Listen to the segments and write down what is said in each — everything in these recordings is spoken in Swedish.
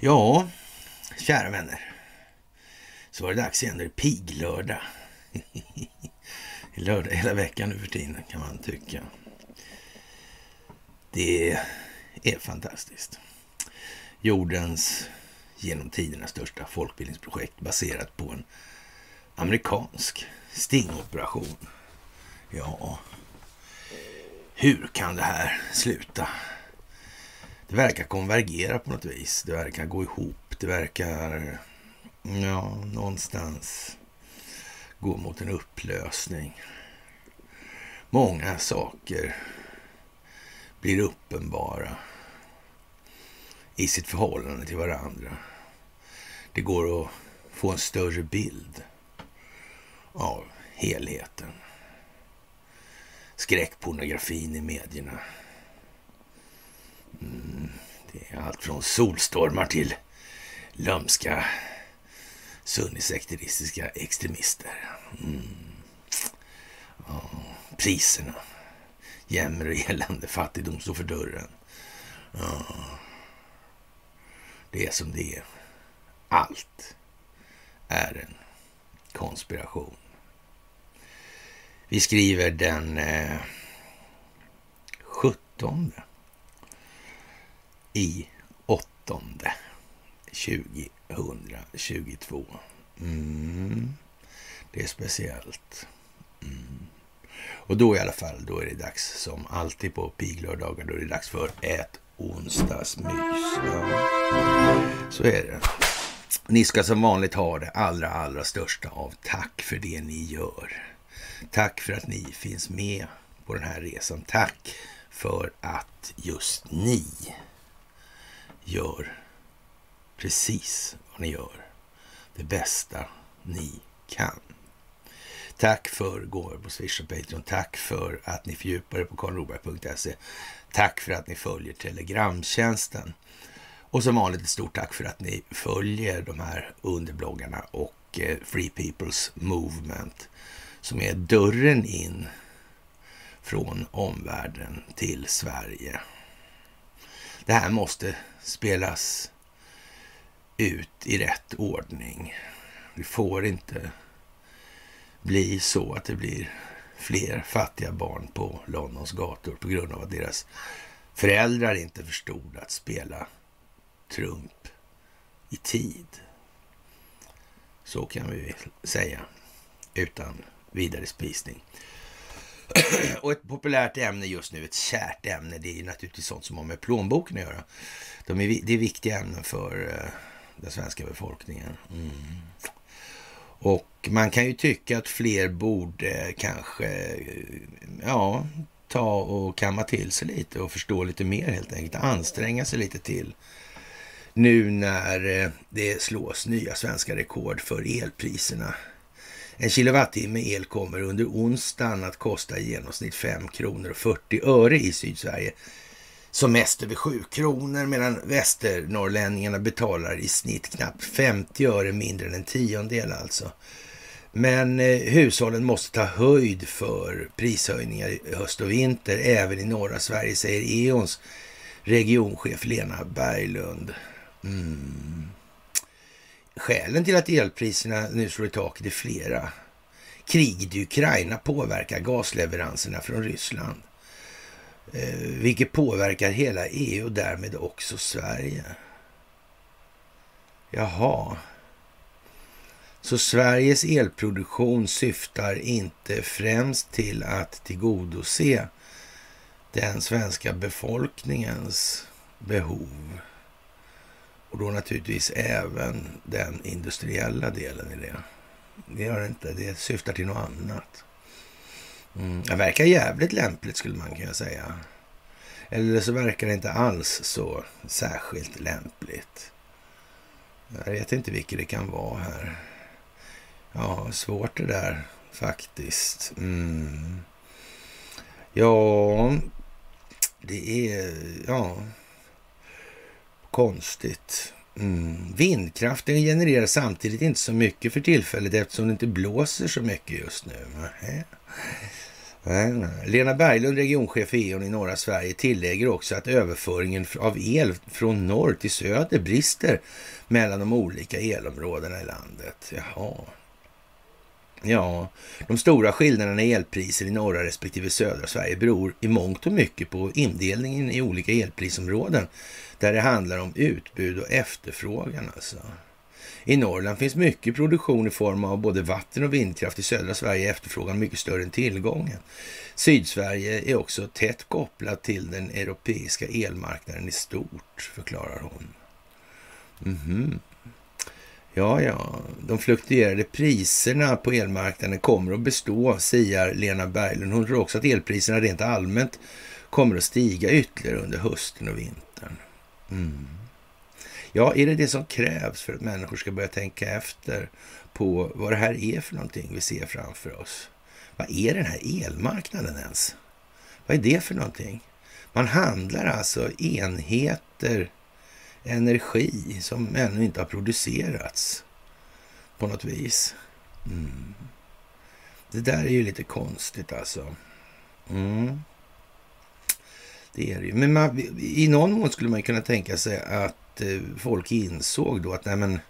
Ja, kära vänner. Så var det dags igen. Det är piglördag. lördag hela veckan nu för tiden kan man tycka. Det är fantastiskt. Jordens genom tiderna största folkbildningsprojekt baserat på en amerikansk stingoperation. Ja, hur kan det här sluta? Det verkar konvergera på något vis. Det verkar gå ihop. Det verkar, ja, någonstans gå mot en upplösning. Många saker blir uppenbara i sitt förhållande till varandra. Det går att få en större bild av helheten. Skräckpornografin i medierna. Mm, det är allt från solstormar till lömska sunnisekteristiska extremister. Mm. Ja, priserna. Jämmer och elände, fattigdom står för dörren. Ja. Det är som det är. Allt är en konspiration. Vi skriver den eh, 17 i 8. 2022. Mm. Det är speciellt. Mm. Och då i alla fall, då är det dags som alltid på piglördagar, då är det dags för ett onsdagsmys. Ja. Så är det. Ni ska som vanligt ha det allra, allra största av tack för det ni gör. Tack för att ni finns med på den här resan. Tack för att just ni gör precis vad ni gör. Det bästa ni kan. Tack för gåvor på Swish och Patreon. Tack för att ni fördjupar er på karlnorberg.se. Tack för att ni följer Telegramtjänsten. Och som vanligt ett stort tack för att ni följer de här underbloggarna och eh, Free People's Movement som är dörren in från omvärlden till Sverige. Det här måste spelas ut i rätt ordning. Det får inte bli så att det blir fler fattiga barn på Londons gator på grund av att deras föräldrar inte förstod att spela Trump i tid. Så kan vi säga utan vidare spisning. Och ett populärt ämne just nu, ett kärt ämne, det är naturligtvis sånt som har med plånboken att göra. De är, det är viktiga ämnen för eh, den svenska befolkningen. Mm. Och man kan ju tycka att fler borde eh, kanske, eh, ja, ta och kamma till sig lite och förstå lite mer helt enkelt. Anstränga sig lite till. Nu när det slås nya svenska rekord för elpriserna. En kilowattimme el kommer under onsdagen att kosta i genomsnitt 5 kronor och 40 öre i Sydsverige. Som mest över 7 kronor medan västernorrlänningarna betalar i snitt knappt 50 öre mindre än en tiondel alltså. Men eh, hushållen måste ta höjd för prishöjningar i höst och vinter även i norra Sverige, säger E.ONs regionchef Lena Berglund. Mm. Skälen till att elpriserna nu slår i taket är flera. Kriget i Ukraina påverkar gasleveranserna från Ryssland, eh, vilket påverkar hela EU och därmed också Sverige. Jaha. Så Sveriges elproduktion syftar inte främst till att tillgodose den svenska befolkningens behov. Och då naturligtvis även den industriella delen i det. Det gör det inte. Det syftar till något annat. Mm. Det verkar jävligt lämpligt skulle man kunna säga. Eller så verkar det inte alls så särskilt lämpligt. Jag vet inte vilket det kan vara här. Ja, svårt det där faktiskt. Mm. Ja, det är... Ja, konstigt. Mm. Vindkraften genererar samtidigt inte så mycket för tillfället eftersom det inte blåser så mycket just nu. Lena Berglund, regionchef för E.ON i norra Sverige, tillägger också att överföringen av el från norr till söder brister mellan de olika elområdena i landet. Jaha. Ja, de stora skillnaderna i elpriser i norra respektive södra Sverige beror i mångt och mycket på indelningen i olika elprisområden där det handlar om utbud och efterfrågan alltså. I Norrland finns mycket produktion i form av både vatten och vindkraft. I södra Sverige är efterfrågan mycket större än tillgången. Sydsverige är också tätt kopplat till den europeiska elmarknaden i stort, förklarar hon. Mm -hmm. Ja, ja, de fluktuerade priserna på elmarknaden kommer att bestå, säger Lena Berglund. Hon tror också att elpriserna rent allmänt kommer att stiga ytterligare under hösten och vintern. Mm. Ja, är det det som krävs för att människor ska börja tänka efter på vad det här är för någonting vi ser framför oss? Vad är den här elmarknaden ens? Vad är det för någonting? Man handlar alltså enheter energi som ännu inte har producerats på något vis. Mm. Det där är ju lite konstigt alltså. Mm. Det är det ju. Men man, i någon mån skulle man kunna tänka sig att eh, folk insåg då att nej men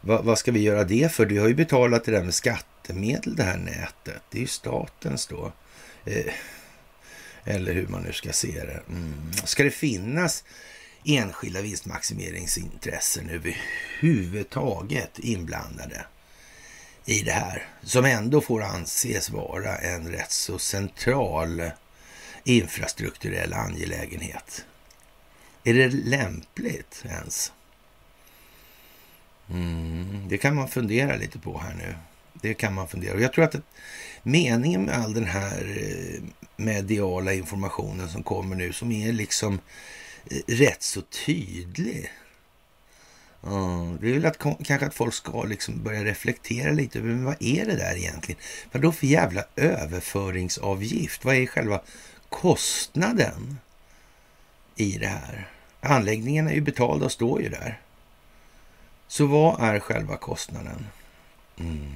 vad, vad, ska vi göra det för? Du har ju betalat det där med skattemedel det här nätet. Det är ju statens då. Eh, eller hur man nu ska se det. Mm. Ska det finnas enskilda vinstmaximeringsintressen överhuvudtaget inblandade i det här, som ändå får anses vara en rätt så central infrastrukturell angelägenhet. Är det lämpligt ens? Mm, det kan man fundera lite på här nu. Det kan man fundera. Och jag tror att meningen med all den här eh, mediala informationen som kommer nu, som är liksom eh, rätt så tydlig. Mm, det är väl att, kanske att folk ska liksom börja reflektera lite över vad är det där egentligen? Vad då för jävla överföringsavgift? Vad är själva kostnaden i det här? Anläggningen är ju betald och står ju där. Så vad är själva kostnaden? Mm.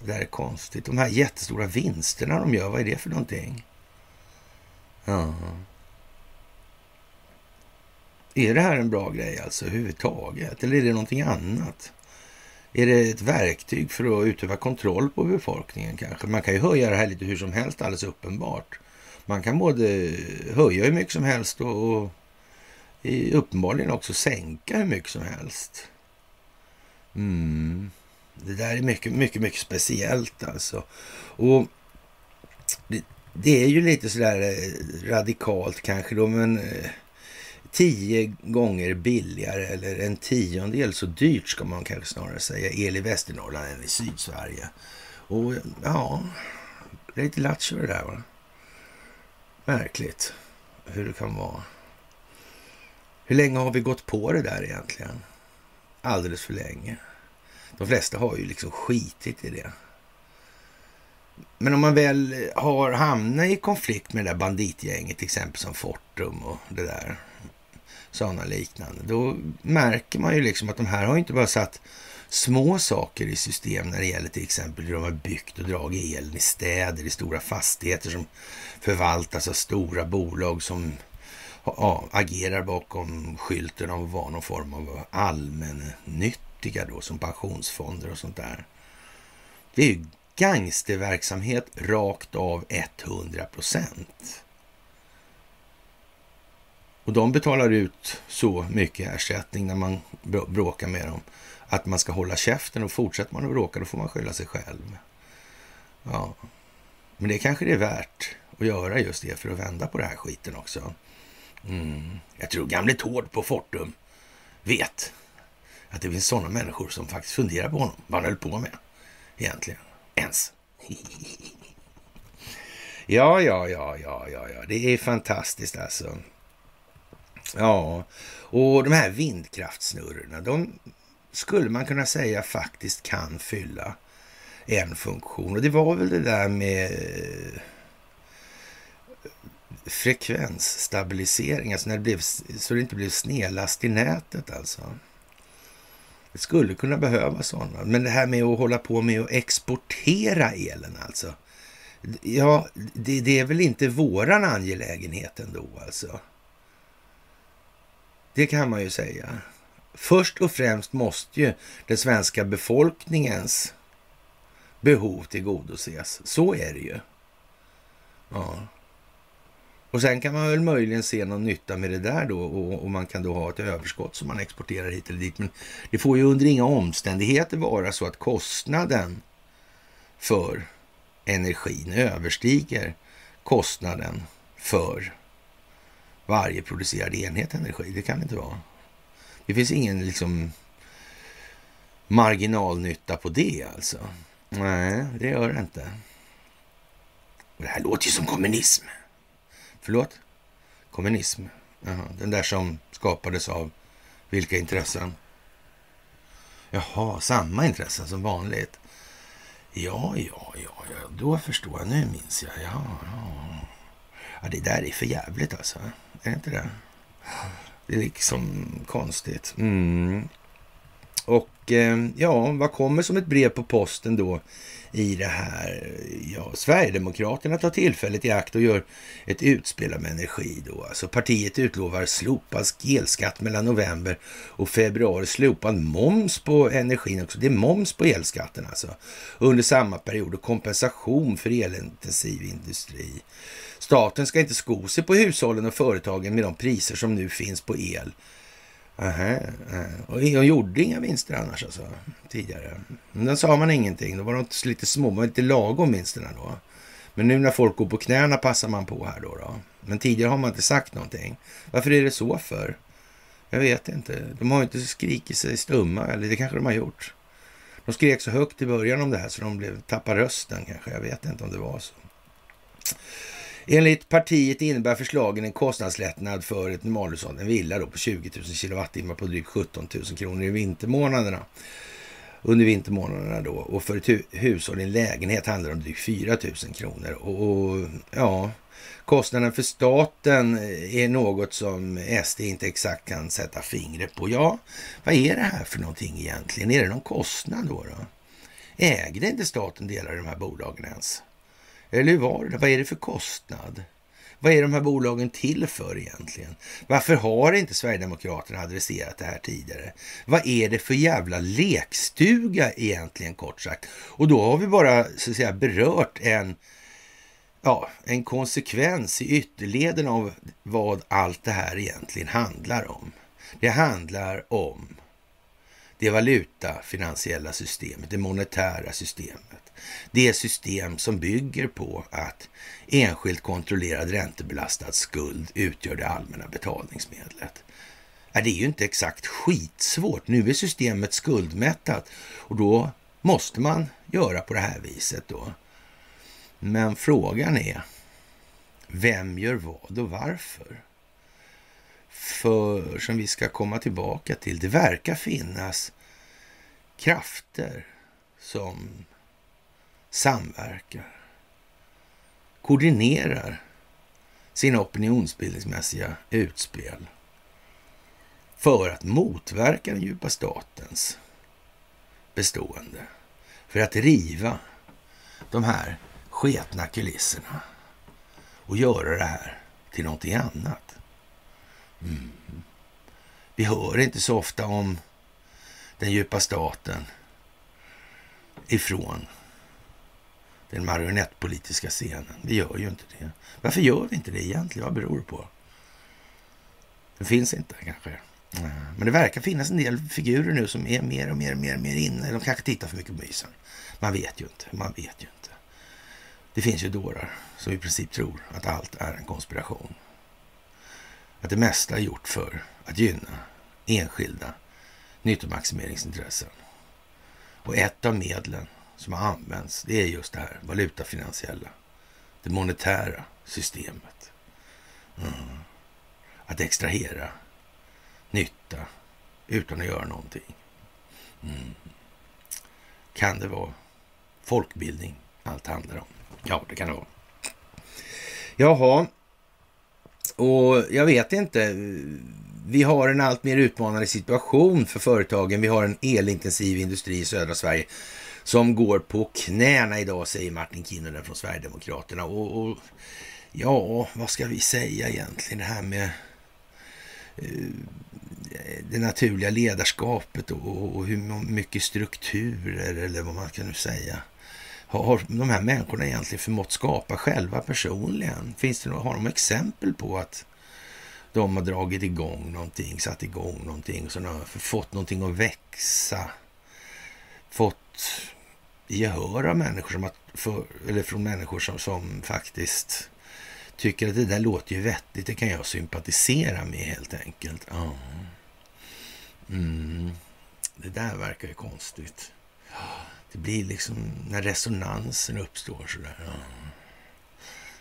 Det här är konstigt. De här jättestora vinsterna de gör, vad är det för någonting? Ja. Är det här en bra grej alltså överhuvudtaget? Eller är det någonting annat? Är det ett verktyg för att utöva kontroll på befolkningen kanske? Man kan ju höja det här lite hur som helst alldeles uppenbart. Man kan både höja hur mycket som helst och, och uppenbarligen också sänka hur mycket som helst. Mm. Det där är mycket, mycket, mycket speciellt alltså. Och det, det är ju lite sådär eh, radikalt kanske då, men eh, tio gånger billigare eller en tiondel så dyrt ska man kanske snarare säga el i Västernorrland än i Sydsverige. Och ja, det är lite lattjo det där va. Märkligt hur det kan vara. Hur länge har vi gått på det där egentligen? Alldeles för länge. De flesta har ju liksom skitit i det. Men om man väl har hamnat i konflikt med det där banditgänget, till exempel som Fortum och det där sådana liknande. Då märker man ju liksom att de här har inte bara satt små saker i system när det gäller till exempel hur de har byggt och dragit elen i städer, i stora fastigheter som förvaltas av stora bolag som ja, agerar bakom skylten av att vara någon form av allmännyttiga då, som pensionsfonder och sånt där. Det är ju gangsterverksamhet rakt av 100 procent. Och de betalar ut så mycket ersättning när man bråkar med dem att man ska hålla käften och fortsätter man att bråka då får man skylla sig själv. Ja, men det kanske det är värt att göra just det för att vända på den här skiten också. Mm. Jag tror gamle Tord på Fortum vet att det finns sådana människor som faktiskt funderar på honom, vad han höll på med egentligen. Ens. ja, ja, ja, ja, ja, ja, det är fantastiskt alltså. Ja, och de här vindkraftsnurrorna, de skulle man kunna säga faktiskt kan fylla en funktion. Och det var väl det där med eh, frekvensstabilisering, alltså när det blev, så det inte blev snedlast i nätet alltså. Det skulle kunna behövas sådana. Men det här med att hålla på med att exportera elen alltså. Ja, det, det, är väl inte våran angelägenhet ändå alltså. Det kan man ju säga. Först och främst måste ju den svenska befolkningens behov tillgodoses. Så är det ju. Ja. Och sen kan man väl möjligen se någon nytta med det där då och, och, man kan då ha ett överskott som man exporterar hit eller dit. Men det får ju under inga omständigheter vara så att kostnaden för energin överstiger kostnaden för varje producerad enhet energi. Det kan det inte vara. Det finns ingen liksom marginalnytta på det alltså. Nej, det gör det inte. Det här låter ju som kommunism. Förlåt? Kommunism? Jaha, den där som skapades av vilka intressen? Jaha, samma intressen som vanligt. Ja, ja, ja, ja, då förstår jag. Nu minns jag. Ja, ja. ja det där är för jävligt alltså. Är inte det? Det är liksom konstigt. Mm. Och eh, ja, vad kommer som ett brev på posten då i det här? Ja, Sverigedemokraterna tar tillfället i akt och gör ett utspel om energi då. Alltså partiet utlovar slopad elskatt mellan november och februari. Slopad moms på energin också. Det är moms på elskatten alltså. Under samma period och kompensation för elintensiv industri. Staten ska inte sko sig på hushållen och företagen med de priser som nu finns på el. Aha, och de gjorde inga vinster annars alltså, tidigare. Men då sa man ingenting. Då var de lite små, de var lite lagom vinsterna då. Men nu när folk går på knäna passar man på här då, då. Men tidigare har man inte sagt någonting. Varför är det så för? Jag vet inte. De har inte skrikit sig stumma, eller det kanske de har gjort. De skrek så högt i början om det här så de blev, tappade rösten kanske. Jag vet inte om det var så. Enligt partiet innebär förslagen en kostnadslättnad för ett normalhushåll, en villa då på 20 000 kilowattimmar på drygt 17 000 kronor i vintermånaderna. Under vintermånaderna då. Och för ett hu hushåll i en lägenhet handlar det om drygt 4 000 kronor. Och, och ja, kostnaden för staten eh, är något som SD inte exakt kan sätta fingret på. Ja, vad är det här för någonting egentligen? Är det någon kostnad då? då? Ägde inte staten delar i de här bolagen ens? Eller hur var det? Vad är det för kostnad? Vad är de här bolagen till för egentligen? Varför har inte Sverigedemokraterna adresserat det här tidigare? Vad är det för jävla lekstuga egentligen kort sagt? Och då har vi bara så att säga berört en, ja, en konsekvens i ytterleden av vad allt det här egentligen handlar om. Det handlar om det valutafinansiella systemet, det monetära systemet. Det system som bygger på att enskilt kontrollerad räntebelastad skuld utgör det allmänna betalningsmedlet. Det är ju inte exakt skitsvårt. Nu är systemet skuldmättat och då måste man göra på det här viset då. Men frågan är, vem gör vad och varför? För, som vi ska komma tillbaka till, det verkar finnas krafter som samverkar, koordinerar sina opinionsbildningsmässiga utspel för att motverka den djupa statens bestående. För att riva de här sketna kulisserna och göra det här till någonting annat. Mm. Vi hör inte så ofta om den djupa staten ifrån den marionettpolitiska scenen. Vi gör ju inte det. Varför gör vi inte det egentligen? Vad beror det på? Det finns inte kanske. Men det verkar finnas en del figurer nu som är mer och mer och mer, och mer inne. De kanske tittar för mycket på mysen. Man vet ju inte. Man vet ju inte. Det finns ju dårar som i princip tror att allt är en konspiration. Att det mesta är gjort för att gynna enskilda nyttomaximeringsintressen. Och ett av medlen som har använts, det är just det här valutafinansiella, det monetära systemet. Mm. Att extrahera nytta utan att göra någonting. Mm. Kan det vara folkbildning allt handlar om? Ja, det kan det vara. Jaha, och jag vet inte. Vi har en allt mer utmanande situation för företagen. Vi har en elintensiv industri i södra Sverige som går på knäna idag, säger Martin Kinnunen från Sverigedemokraterna. Och, och, ja, vad ska vi säga egentligen? Det här med uh, det naturliga ledarskapet och, och, hur mycket strukturer eller vad man kan säga har de här människorna egentligen förmått skapa själva personligen? Finns det, har de exempel på att de har dragit igång någonting, satt igång någonting, så de har fått någonting att växa? Fått gehör av människor som att, för, eller från människor som, som faktiskt tycker att det där låter ju vettigt, det kan jag sympatisera med helt enkelt. Ja. Mm. Det där verkar ju konstigt. Det blir liksom när resonansen uppstår sådär. Ja.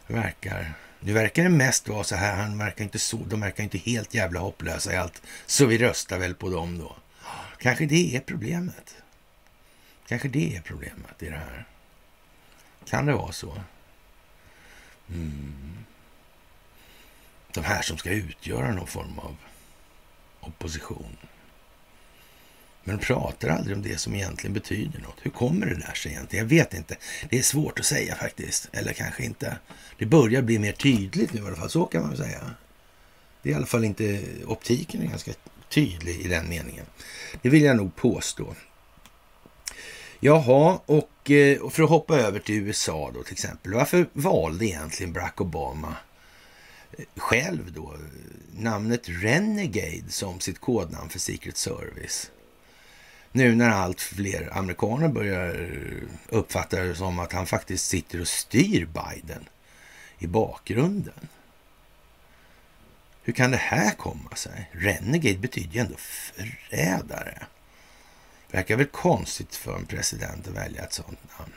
Det verkar, nu verkar det mest vara så här, han verkar inte så, de verkar inte helt jävla hopplösa i allt. Så vi röstar väl på dem då. Kanske det är problemet. Kanske det är problemet i det här. Kan det vara så? Mm. De här som ska utgöra någon form av opposition. Men de pratar aldrig om det som egentligen betyder något. Hur kommer det där sig egentligen? Jag vet inte. Det är svårt att säga faktiskt. Eller kanske inte. Det börjar bli mer tydligt nu i alla fall. Så kan man väl säga. Det är i alla fall inte... Optiken är ganska tydlig i den meningen. Det vill jag nog påstå. Jaha, och eh, för att hoppa över till USA då till exempel. Varför valde egentligen Barack Obama eh, själv då namnet Renegade som sitt kodnamn för Secret Service? Nu när allt fler amerikaner börjar eh, uppfatta det som att han faktiskt sitter och styr Biden i bakgrunden. Hur kan det här komma sig? Renegade betyder ju ändå förrädare. Verkar väl konstigt för en president att välja ett sånt namn.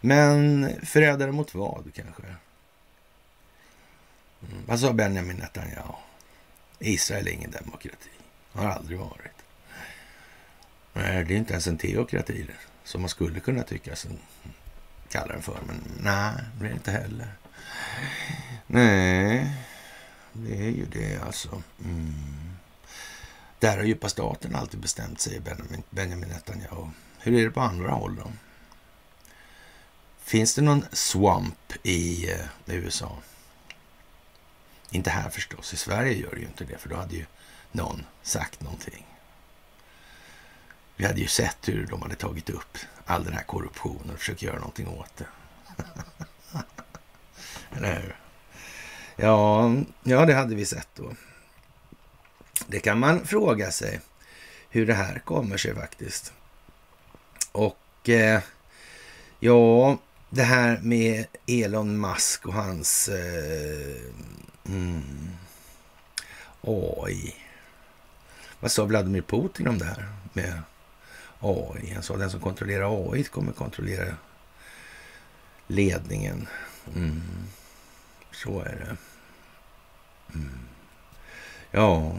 Men förrädare mot vad kanske? Mm, vad sa Benjamin Netanyahu? Israel är ingen demokrati. Har aldrig varit. Nej, det är inte ens en teokrati som man skulle kunna tycka sig kalla den för. Men nej, det är det inte heller. Nej, det är ju det alltså. Mm. Där har djupa staten alltid bestämt, säger Benjamin, Benjamin Netanyahu. Hur är det på andra håll då? Finns det någon swamp i eh, USA? Inte här förstås. I Sverige gör det ju inte det, för då hade ju någon sagt någonting. Vi hade ju sett hur de hade tagit upp all den här korruptionen och försökt göra någonting åt det. Eller hur? Ja, ja, det hade vi sett då. Det kan man fråga sig hur det här kommer sig faktiskt. Och eh, ja, det här med Elon Musk och hans eh, mm, AI. Vad sa Vladimir Putin om det här med AI. Han sa den som kontrollerar AI kommer kontrollera ledningen. Mm. Så är det. Mm. Ja,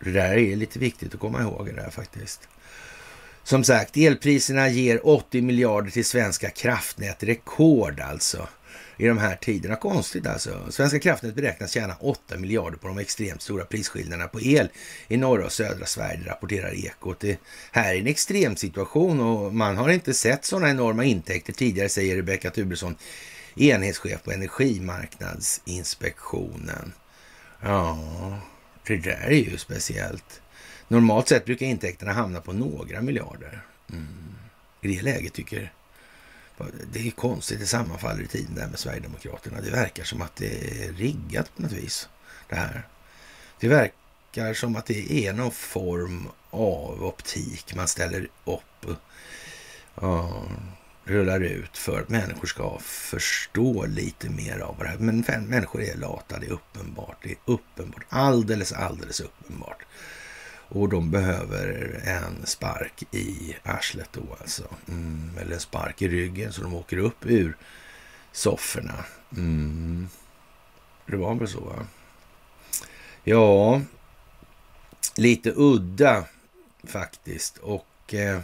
det där är lite viktigt att komma ihåg det där faktiskt. Som sagt, elpriserna ger 80 miljarder till svenska kraftnät. Rekord alltså i de här tiderna. Konstigt alltså. Svenska kraftnät beräknas tjäna 8 miljarder på de extremt stora prisskillnaderna på el i norra och södra Sverige, rapporterar Ekot. Det här är en extrem situation och man har inte sett sådana enorma intäkter tidigare, säger Rebecka Turesson, enhetschef på Energimarknadsinspektionen. Ja, det där är ju speciellt. Normalt sett brukar intäkterna hamna på några miljarder. Mm. I det läget tycker det är konstigt, det sammanfaller i tiden där med Sverigedemokraterna. Det verkar som att det är riggat på något vis, det här. Det verkar som att det är någon form av optik man ställer upp och rullar ut för att människor ska förstå lite mer av det här. Men människor är lata, det är uppenbart. Det är uppenbart, alldeles, alldeles uppenbart. Och de behöver en spark i arslet då alltså. Mm, eller en spark i ryggen så de åker upp ur sofforna. Mm. Det var väl så va? Ja, lite udda faktiskt. Och eh,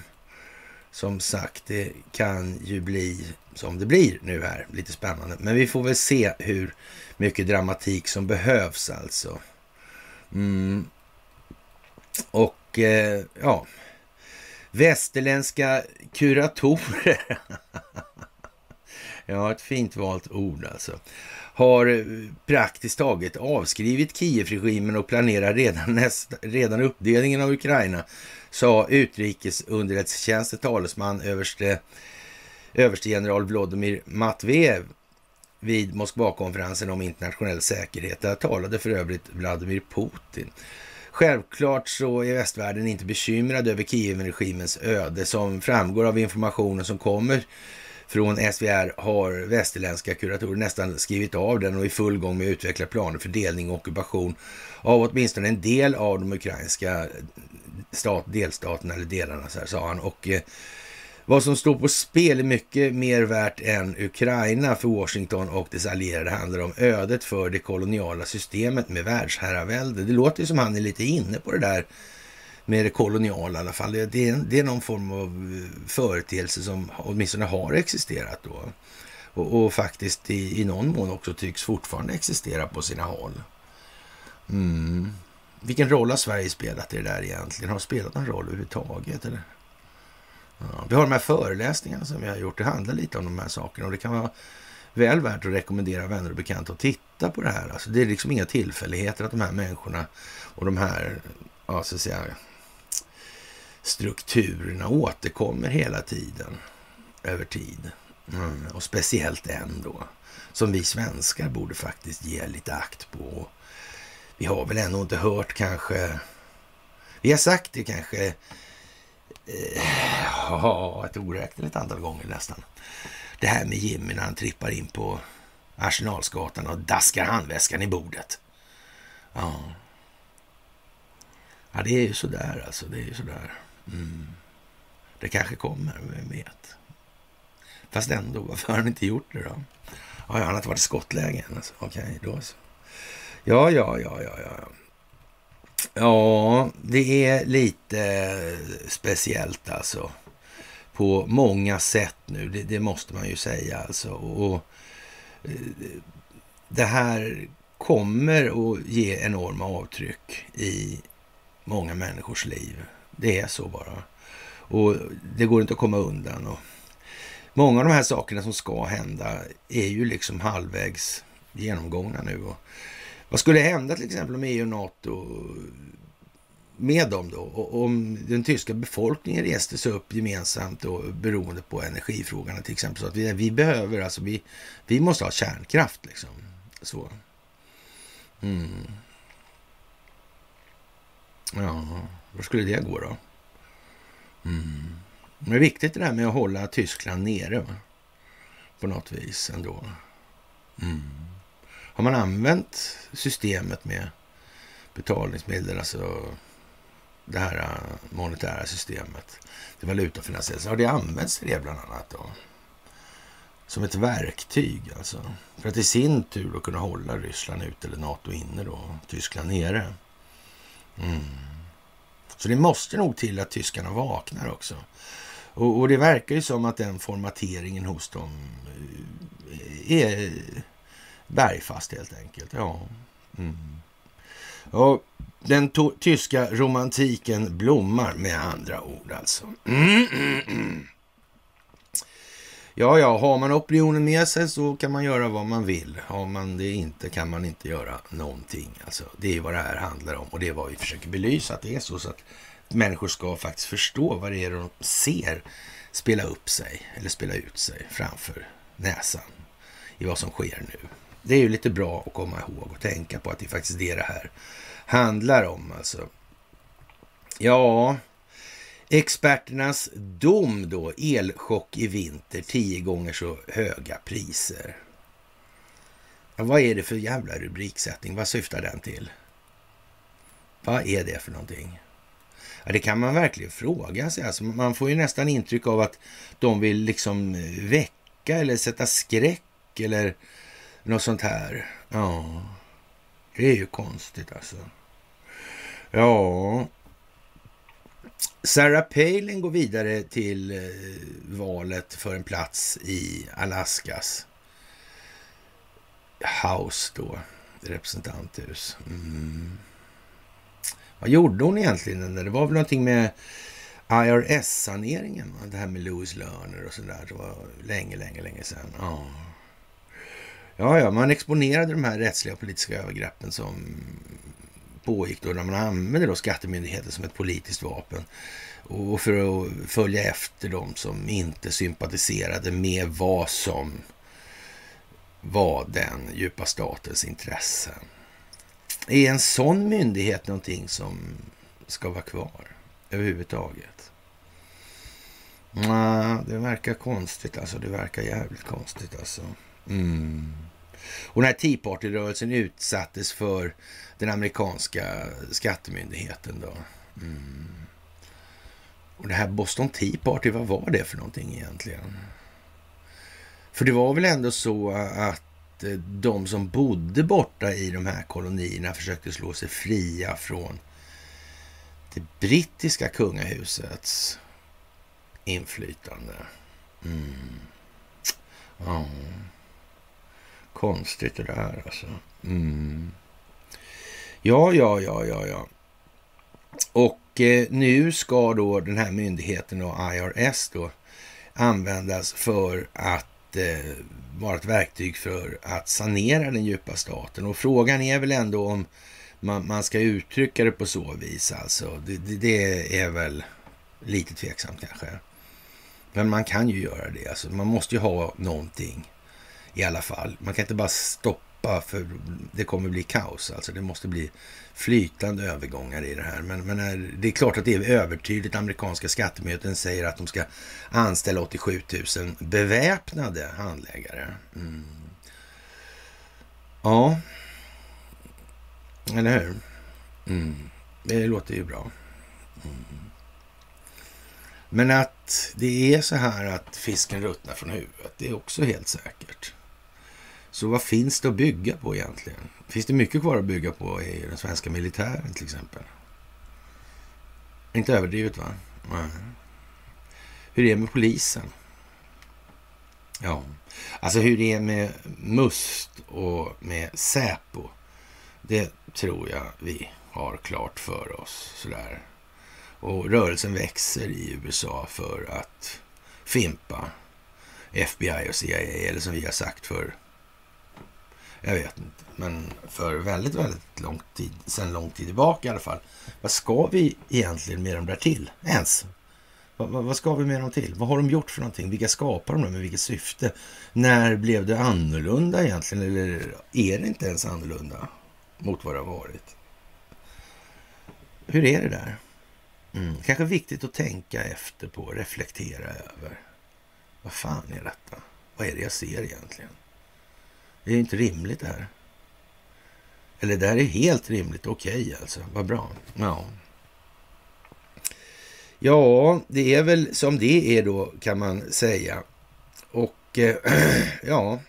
som sagt, det kan ju bli som det blir nu här. Lite spännande. Men vi får väl se hur mycket dramatik som behövs alltså. Mm. Och eh, ja, Västerländska kuratorer. ja, ett fint valt ord alltså. Har eh, praktiskt taget avskrivit Kiev-regimen och planerar redan, nästa, redan uppdelningen av Ukraina, sa utrikesunderrättelsetjänstens talesman överste, överstegeneral Vladimir Matveev vid Moskvakonferensen om internationell säkerhet. Där talade för övrigt Vladimir Putin. Självklart så är västvärlden inte bekymrad över Kievregimens öde. Som framgår av informationen som kommer från SVR har västerländska kuratorer nästan skrivit av den och är i full gång med att utveckla planer för delning och ockupation av åtminstone en del av de ukrainska stat, delstaterna eller delarna, så här, sa han. Och eh, vad som står på spel är mycket mer värt än Ukraina för Washington och dess allierade handlar om ödet för det koloniala systemet med världsherravälde. Det låter ju som han är lite inne på det där med det koloniala i alla fall. Det är, det är någon form av eh, företeelse som åtminstone har existerat då. Och, och faktiskt i, i någon mån också tycks fortfarande existera på sina håll. Mm. Vilken roll har Sverige spelat i det där egentligen? Har det spelat någon roll överhuvudtaget? Eller? Ja, vi har de här föreläsningarna som vi har gjort. Det handlar lite om de här sakerna och det kan vara väl värt att rekommendera vänner och bekanta att titta på det här. Alltså, det är liksom inga tillfälligheter att de här människorna och de här, ja, så att säga, strukturerna återkommer hela tiden, över tid. Mm. Och speciellt en då, som vi svenskar borde faktiskt ge lite akt på. Vi har väl ändå inte hört kanske, vi har sagt det kanske, Eh, ja, ett oräkneligt antal gånger nästan. Det här med Jimmy när han trippar in på Arsenalsgatan och daskar handväskan i bordet. Ja. Ja, det är ju sådär alltså. Det är ju sådär. Mm. Det kanske kommer, vem vet. Fast ändå, varför har han inte gjort det då? Ja, han har inte varit i skottläge än. Alltså. Okej, då så. Ja, ja, ja, ja, ja. Ja, det är lite speciellt alltså. På många sätt nu, det, det måste man ju säga alltså. Och, och, eh, det här kommer att ge enorma avtryck i många människors liv. Det är så bara. Och det går inte att komma undan. Och många av de här sakerna som ska hända är ju liksom halvvägs genomgångna nu. Och vad skulle hända till exempel om EU och NATO med dem då? Och om den tyska befolkningen reste sig upp gemensamt och beroende på energifrågorna till exempel. Så att vi, vi behöver, alltså vi, vi måste ha kärnkraft liksom. Så. Mm. Ja, var skulle det gå då? Mm. Det är viktigt det där med att hålla Tyskland nere va? på något vis ändå. Mm. Har man använt systemet med betalningsmedel, alltså det här äh, monetära systemet, det valutafinansiella, så har det använts till det bland annat då? Som ett verktyg alltså. För att i sin tur då kunna hålla Ryssland ute eller NATO inne då, Tyskland nere. Mm. Så det måste nog till att tyskarna vaknar också. Och, och, det verkar ju som att den formateringen hos dem eh, är bergfast helt enkelt. Ja. Mm. Och den tyska romantiken blommar med andra ord alltså. Mm, mm, mm. Ja, ja, har man opinionen med sig så kan man göra vad man vill. Har man det inte kan man inte göra någonting. Alltså, det är vad det här handlar om och det är vad vi försöker belysa att det är så. Så att människor ska faktiskt förstå vad det är de ser spela upp sig eller spela ut sig framför näsan i vad som sker nu. Det är ju lite bra att komma ihåg och tänka på att det är faktiskt det det här handlar om. Alltså. Ja, Experternas dom då, elchock i vinter, tio gånger så höga priser. Ja, vad är det för jävla rubriksättning? Vad syftar den till? Vad är det för någonting? Ja, det kan man verkligen fråga sig. Alltså, man får ju nästan intryck av att de vill liksom väcka eller sätta skräck eller något sånt här. Ja, det är ju konstigt alltså. Ja, Sarah Palin går vidare till eh, valet för en plats i Alaskas House då, representanthus. Mm. Vad gjorde hon egentligen? Det var väl någonting med IRS-saneringen, det här med Louis Lerner och sådär, det var länge, länge, länge sedan. Ja ja, ja, man exponerade de här rättsliga och politiska övergreppen som pågick då när man använde då skattemyndigheten som ett politiskt vapen och för att följa efter dem som inte sympatiserade med vad som var den djupa statens intressen. Är en sån myndighet någonting som ska vara kvar överhuvudtaget? Nej, det verkar konstigt alltså. Det verkar jävligt konstigt alltså. Mm. Och den här Tea Party-rörelsen utsattes för den amerikanska skattemyndigheten då. Mm. Och det här Boston Tea Party, vad var det för någonting egentligen? För det var väl ändå så att eh, de som bodde borta i de här kolonierna försökte slå sig fria från det brittiska kungahusets inflytande. Mm. Ja. Konstigt det där alltså. Mm. Ja, ja, ja, ja, ja. Och eh, nu ska då den här myndigheten och IRS då användas för att eh, vara ett verktyg för att sanera den djupa staten. Och frågan är väl ändå om man, man ska uttrycka det på så vis alltså. Det, det, det, är väl lite tveksamt kanske. Men man kan ju göra det. Alltså, man måste ju ha någonting i alla fall. Man kan inte bara stoppa för det kommer bli kaos. Alltså det måste bli flytande övergångar i det här. Men, men det är klart att det är övertydligt. Amerikanska skattemyndigheten säger att de ska anställa 87 000 beväpnade handläggare. Mm. Ja, eller hur? Mm. Det låter ju bra. Mm. Men att det är så här att fisken ruttnar från huvudet, det är också helt säkert. Så vad finns det att bygga på egentligen? Finns det mycket kvar att bygga på i den svenska militären till exempel? Inte överdrivet va? Nej. Hur är det med polisen? Ja, alltså hur det är med MUST och med Säpo. Det tror jag vi har klart för oss sådär. Och rörelsen växer i USA för att fimpa FBI och CIA, eller som vi har sagt för jag vet inte, men för väldigt, väldigt lång tid, sen lång tid tillbaka i alla fall. Vad ska vi egentligen med dem där till ens? Vad, vad, vad, ska vi med dem till? Vad har de gjort för någonting? Vilka skapar de? Med vilket syfte? När blev det annorlunda egentligen? Eller är det inte ens annorlunda mot vad det har varit? Hur är det där? Mm. Kanske viktigt att tänka efter på, reflektera över. Vad fan är detta? Vad är det jag ser egentligen? Det är inte rimligt det här. Eller det här är helt rimligt. Okej okay, alltså. Vad bra. Ja. Ja, det är väl som det är då kan man säga. Och eh, ja,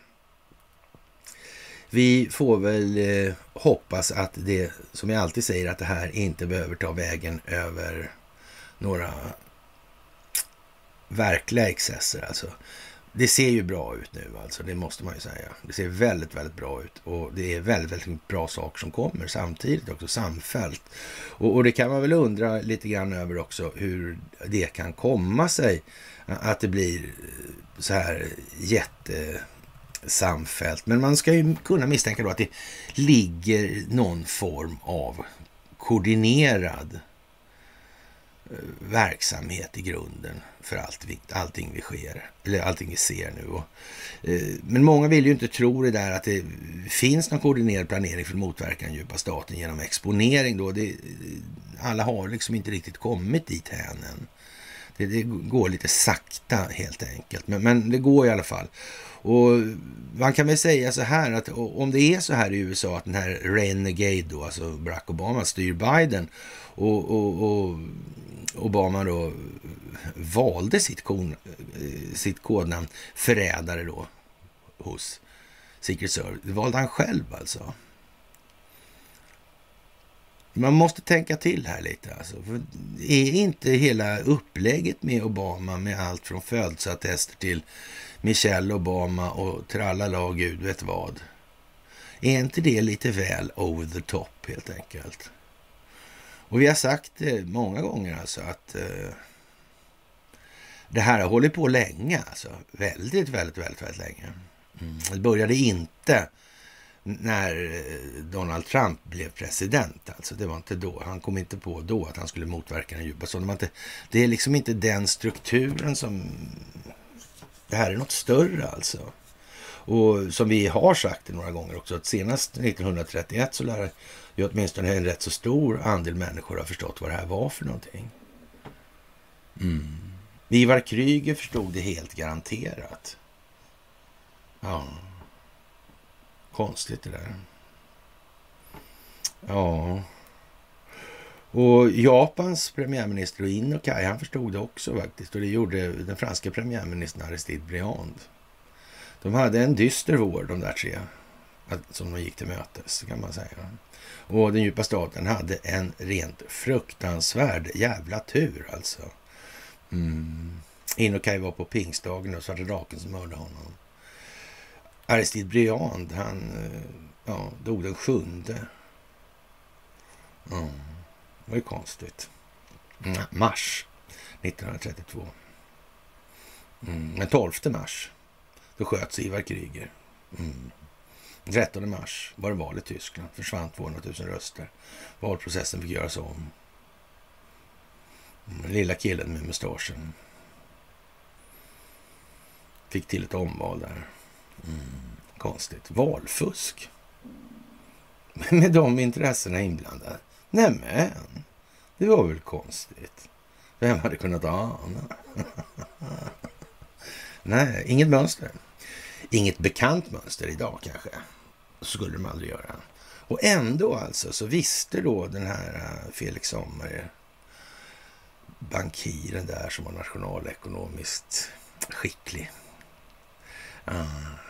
vi får väl eh, hoppas att det, som jag alltid säger, att det här inte behöver ta vägen över några verkliga excesser. Alltså det ser ju bra ut nu alltså, det måste man ju säga. Det ser väldigt, väldigt bra ut och det är väldigt, väldigt bra saker som kommer samtidigt också, samfällt. Och, och det kan man väl undra lite grann över också hur det kan komma sig att det blir så här jättesamfällt. Men man ska ju kunna misstänka då att det ligger någon form av koordinerad Eh, verksamhet i grunden för allt, allting vi sker, eller allting vi ser nu. Och, eh, men många vill ju inte tro det där att det finns någon koordinerad planering för att motverka den djupa staten genom exponering. Då. Det, alla har liksom inte riktigt kommit dit än. Det, det, går lite sakta helt enkelt, men, men det går i alla fall. Och man kan väl säga så här att om det är så här i USA att den här Renegade då, alltså Barack Obama styr Biden och, och, och Obama då valde sitt, kon, eh, sitt kodnamn förrädare då hos Secret Service. Det valde han själv alltså. Man måste tänka till här lite. Alltså. För är inte hela upplägget med Obama med allt från födelseattester till Michelle Obama och tralala och gud vet vad. Är inte det lite väl over the top helt enkelt? Och vi har sagt det många gånger alltså att eh, det här har hållit på länge, alltså. Väldigt, väldigt, väldigt, väldigt länge. Mm. Det började inte när eh, Donald Trump blev president. Alltså det var inte då. Han kom inte på då att han skulle motverka den djupa staten. Det är liksom inte den strukturen som... Det här är något större alltså. Och som vi har sagt några gånger också, att senast 1931 så lär ju åtminstone en rätt så stor andel människor har förstått vad det här var för någonting. Mm. Ivar Kryger förstod det helt garanterat. Ja. Konstigt det där. Ja. Och Japans premiärminister Inokai, han förstod det också faktiskt. Och det gjorde den franska premiärministern Aristide Briand. De hade en dyster vår de där tre som de gick till mötes kan man säga. Och den djupa staten hade en rent fruktansvärd jävla tur alltså. Mm. Inokaj var på pingstdagen och Svarte draken som mördade honom. Aristide Briand, han eh, ja, dog den sjunde. Mm. Det var ju konstigt. Mm, mars 1932. Mm. Den 12 mars, då sköts Ivar Kryger. Mm. 13 mars var det val i Tyskland. Försvann 200 000 röster. Valprocessen fick göras om. Den lilla killen med mustaschen fick till ett omval där. Mm, konstigt. Valfusk. Med de intressena inblandade. Nämen, det var väl konstigt. Vem hade kunnat ana? Nej, inget mönster. Inget bekant mönster idag kanske skulle de aldrig göra. Och ändå alltså så visste då den här eh, Felix Sommer, bankiren där som var nationalekonomiskt skicklig. Uh,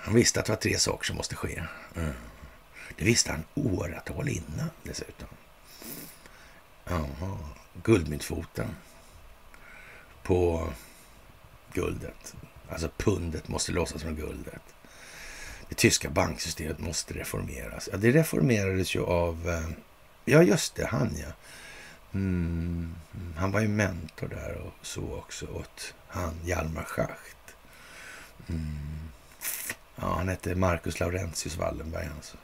han visste att det var tre saker som måste ske. Uh, det visste han åratal innan dessutom. Uh, guldmyntfoten på guldet. Alltså pundet måste lossas från guldet. Det tyska banksystemet måste reformeras. Ja, det reformerades ju av... Eh, ja, just det, han ja. Mm, han var ju mentor där och så också åt han Hjalmar Schacht. Mm. Ja, han hette Marcus Laurentius Wallenberg. Alltså.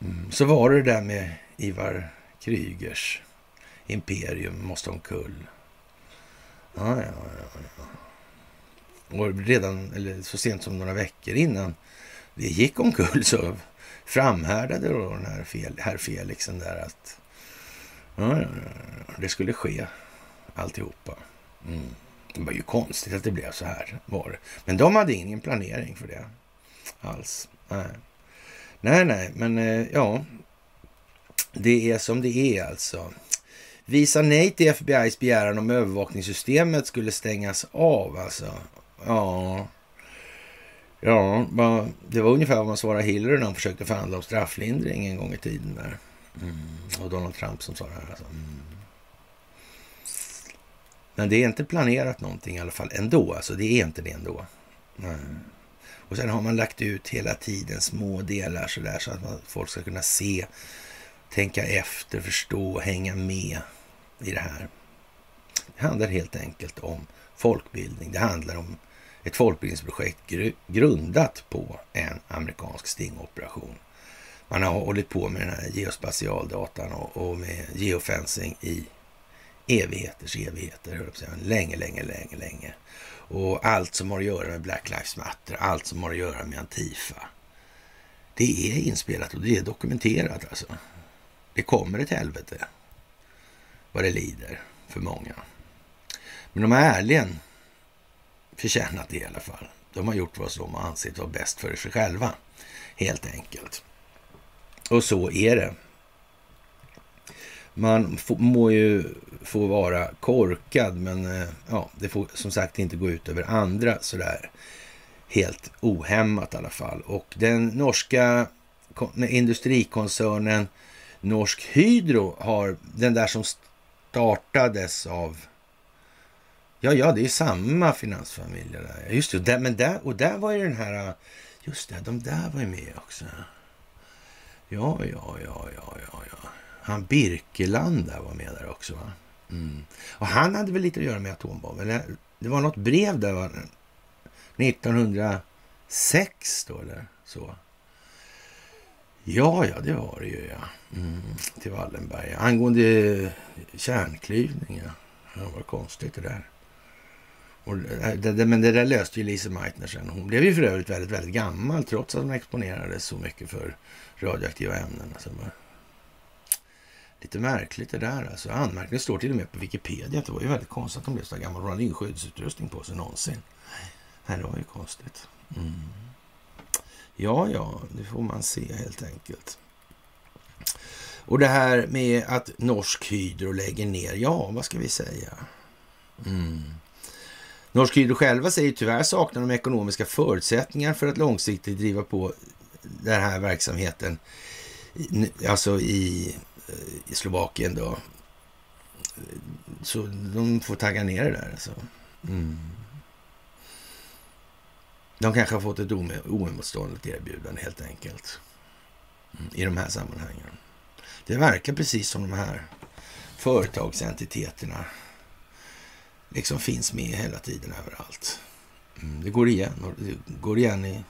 Mm. Så var det där med Ivar Krygers imperium måste omkull. Ja, ja, ja, ja. Och redan, eller så sent som några veckor innan det gick omkull så framhärdade då den här fel, herr Felixen där att ja, det skulle ske alltihopa. Mm. Det var ju konstigt att det blev så här. Var det. Men de hade ingen planering för det alls. Nej, nej, nej men eh, ja. Det är som det är alltså. Visa nej till FBI's begäran om övervakningssystemet skulle stängas av alltså. Ja. Ja, det var ungefär vad man svarade Hillary när hon försökte förhandla om strafflindring en gång i tiden där. Mm. Och Donald Trump som sa det här. Alltså. Mm. Men det är inte planerat någonting i alla fall ändå. Alltså det är inte det ändå. Mm. Och sen har man lagt ut hela tiden små delar så där så att man, folk ska kunna se, tänka efter, förstå, hänga med i det här. Det handlar helt enkelt om folkbildning. Det handlar om ett folkbildningsprojekt grundat på en amerikansk stingoperation. Man har hållit på med den här geospatialdatan och, och med geofencing i evigheters evigheter, höll jag länge, länge, länge, länge. Och allt som har att göra med Black Lives Matter, allt som har att göra med Antifa. Det är inspelat och det är dokumenterat alltså. Det kommer ett helvete vad det lider för många. Men de har ärligen förtjänat det i alla fall. De har gjort vad som anses ansett vara bäst för sig själva, helt enkelt. Och så är det. Man må ju få vara korkad, men eh, ja, det får som sagt inte gå ut över andra sådär helt ohämmat i alla fall. Och den norska industrikoncernen Norsk Hydro har den där som startades av Ja, ja, det är samma finansfamilj där. Just det, och där, men där, och där var ju den här... Äh, just det, de där var ju med också. Ja, ja, ja, ja, ja, ja. Han Birkeland där var med där också, va? Mm. Och han hade väl lite att göra med atombomben? Det var något brev där, var 1906 då, eller så. Ja, ja, det var det ju, ja. Mm, till Wallenberg. Angående kärnklyvning, ja. ja vad konstigt det där. Och eh, det, det, men det där löste ju Lise Meitner sen. Hon blev ju för övrigt väldigt, väldigt gammal trots att hon exponerades så mycket för radioaktiva ämnen. Alltså, lite märkligt det där alltså. Anmärkningen står till och med på Wikipedia. Det var ju väldigt konstigt att hon blev så gammal. Hon hade ingen skyddsutrustning på sig någonsin. Nej, det var ju konstigt. Mm. Ja, ja, det får man se helt enkelt. Och det här med att Norsk Hydro lägger ner, ja, vad ska vi säga? Mm. Norsk Hydro själva säger tyvärr saknar de ekonomiska förutsättningar för att långsiktigt driva på den här verksamheten, alltså i, i Slovakien då. Så de får tagga ner det där alltså. Mm. De kanske har fått ett oemotståndligt erbjudande helt enkelt. Mm, I de här sammanhangen. Det verkar precis som de här företagsentiteterna liksom finns med hela tiden överallt. Mm, det går igen och det går igen i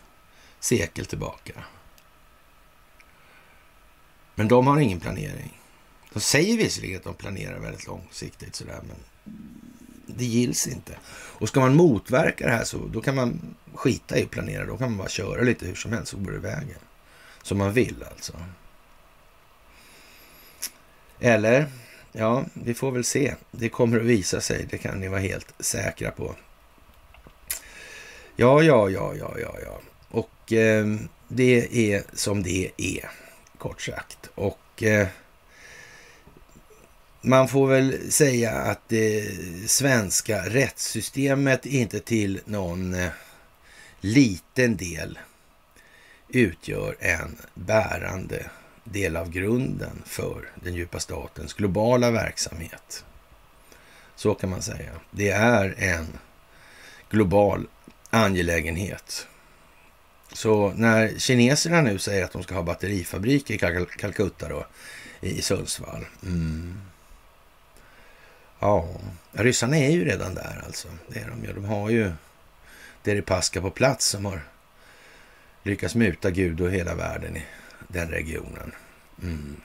sekel tillbaka. Men de har ingen planering. De säger visserligen att de planerar väldigt långsiktigt sådär, men det gills inte. Och ska man motverka det här så då kan man skita i att planera. Då kan man bara köra lite hur som helst så går det vägen. Som man vill alltså. Eller, ja, vi får väl se. Det kommer att visa sig, det kan ni vara helt säkra på. Ja, ja, ja, ja, ja, ja. Och eh, det är som det är, kort sagt. Och eh, man får väl säga att det svenska rättssystemet inte till någon eh, liten del utgör en bärande del av grunden för den djupa statens globala verksamhet. Så kan man säga. Det är en global angelägenhet. Så när kineserna nu säger att de ska ha batterifabrik i Calcutta då, i Sundsvall. Mm. Ja, ryssarna är ju redan där alltså. Det är de ju. De har ju Deripaska på plats som har lyckats muta Gud och hela världen i den regionen. Mm.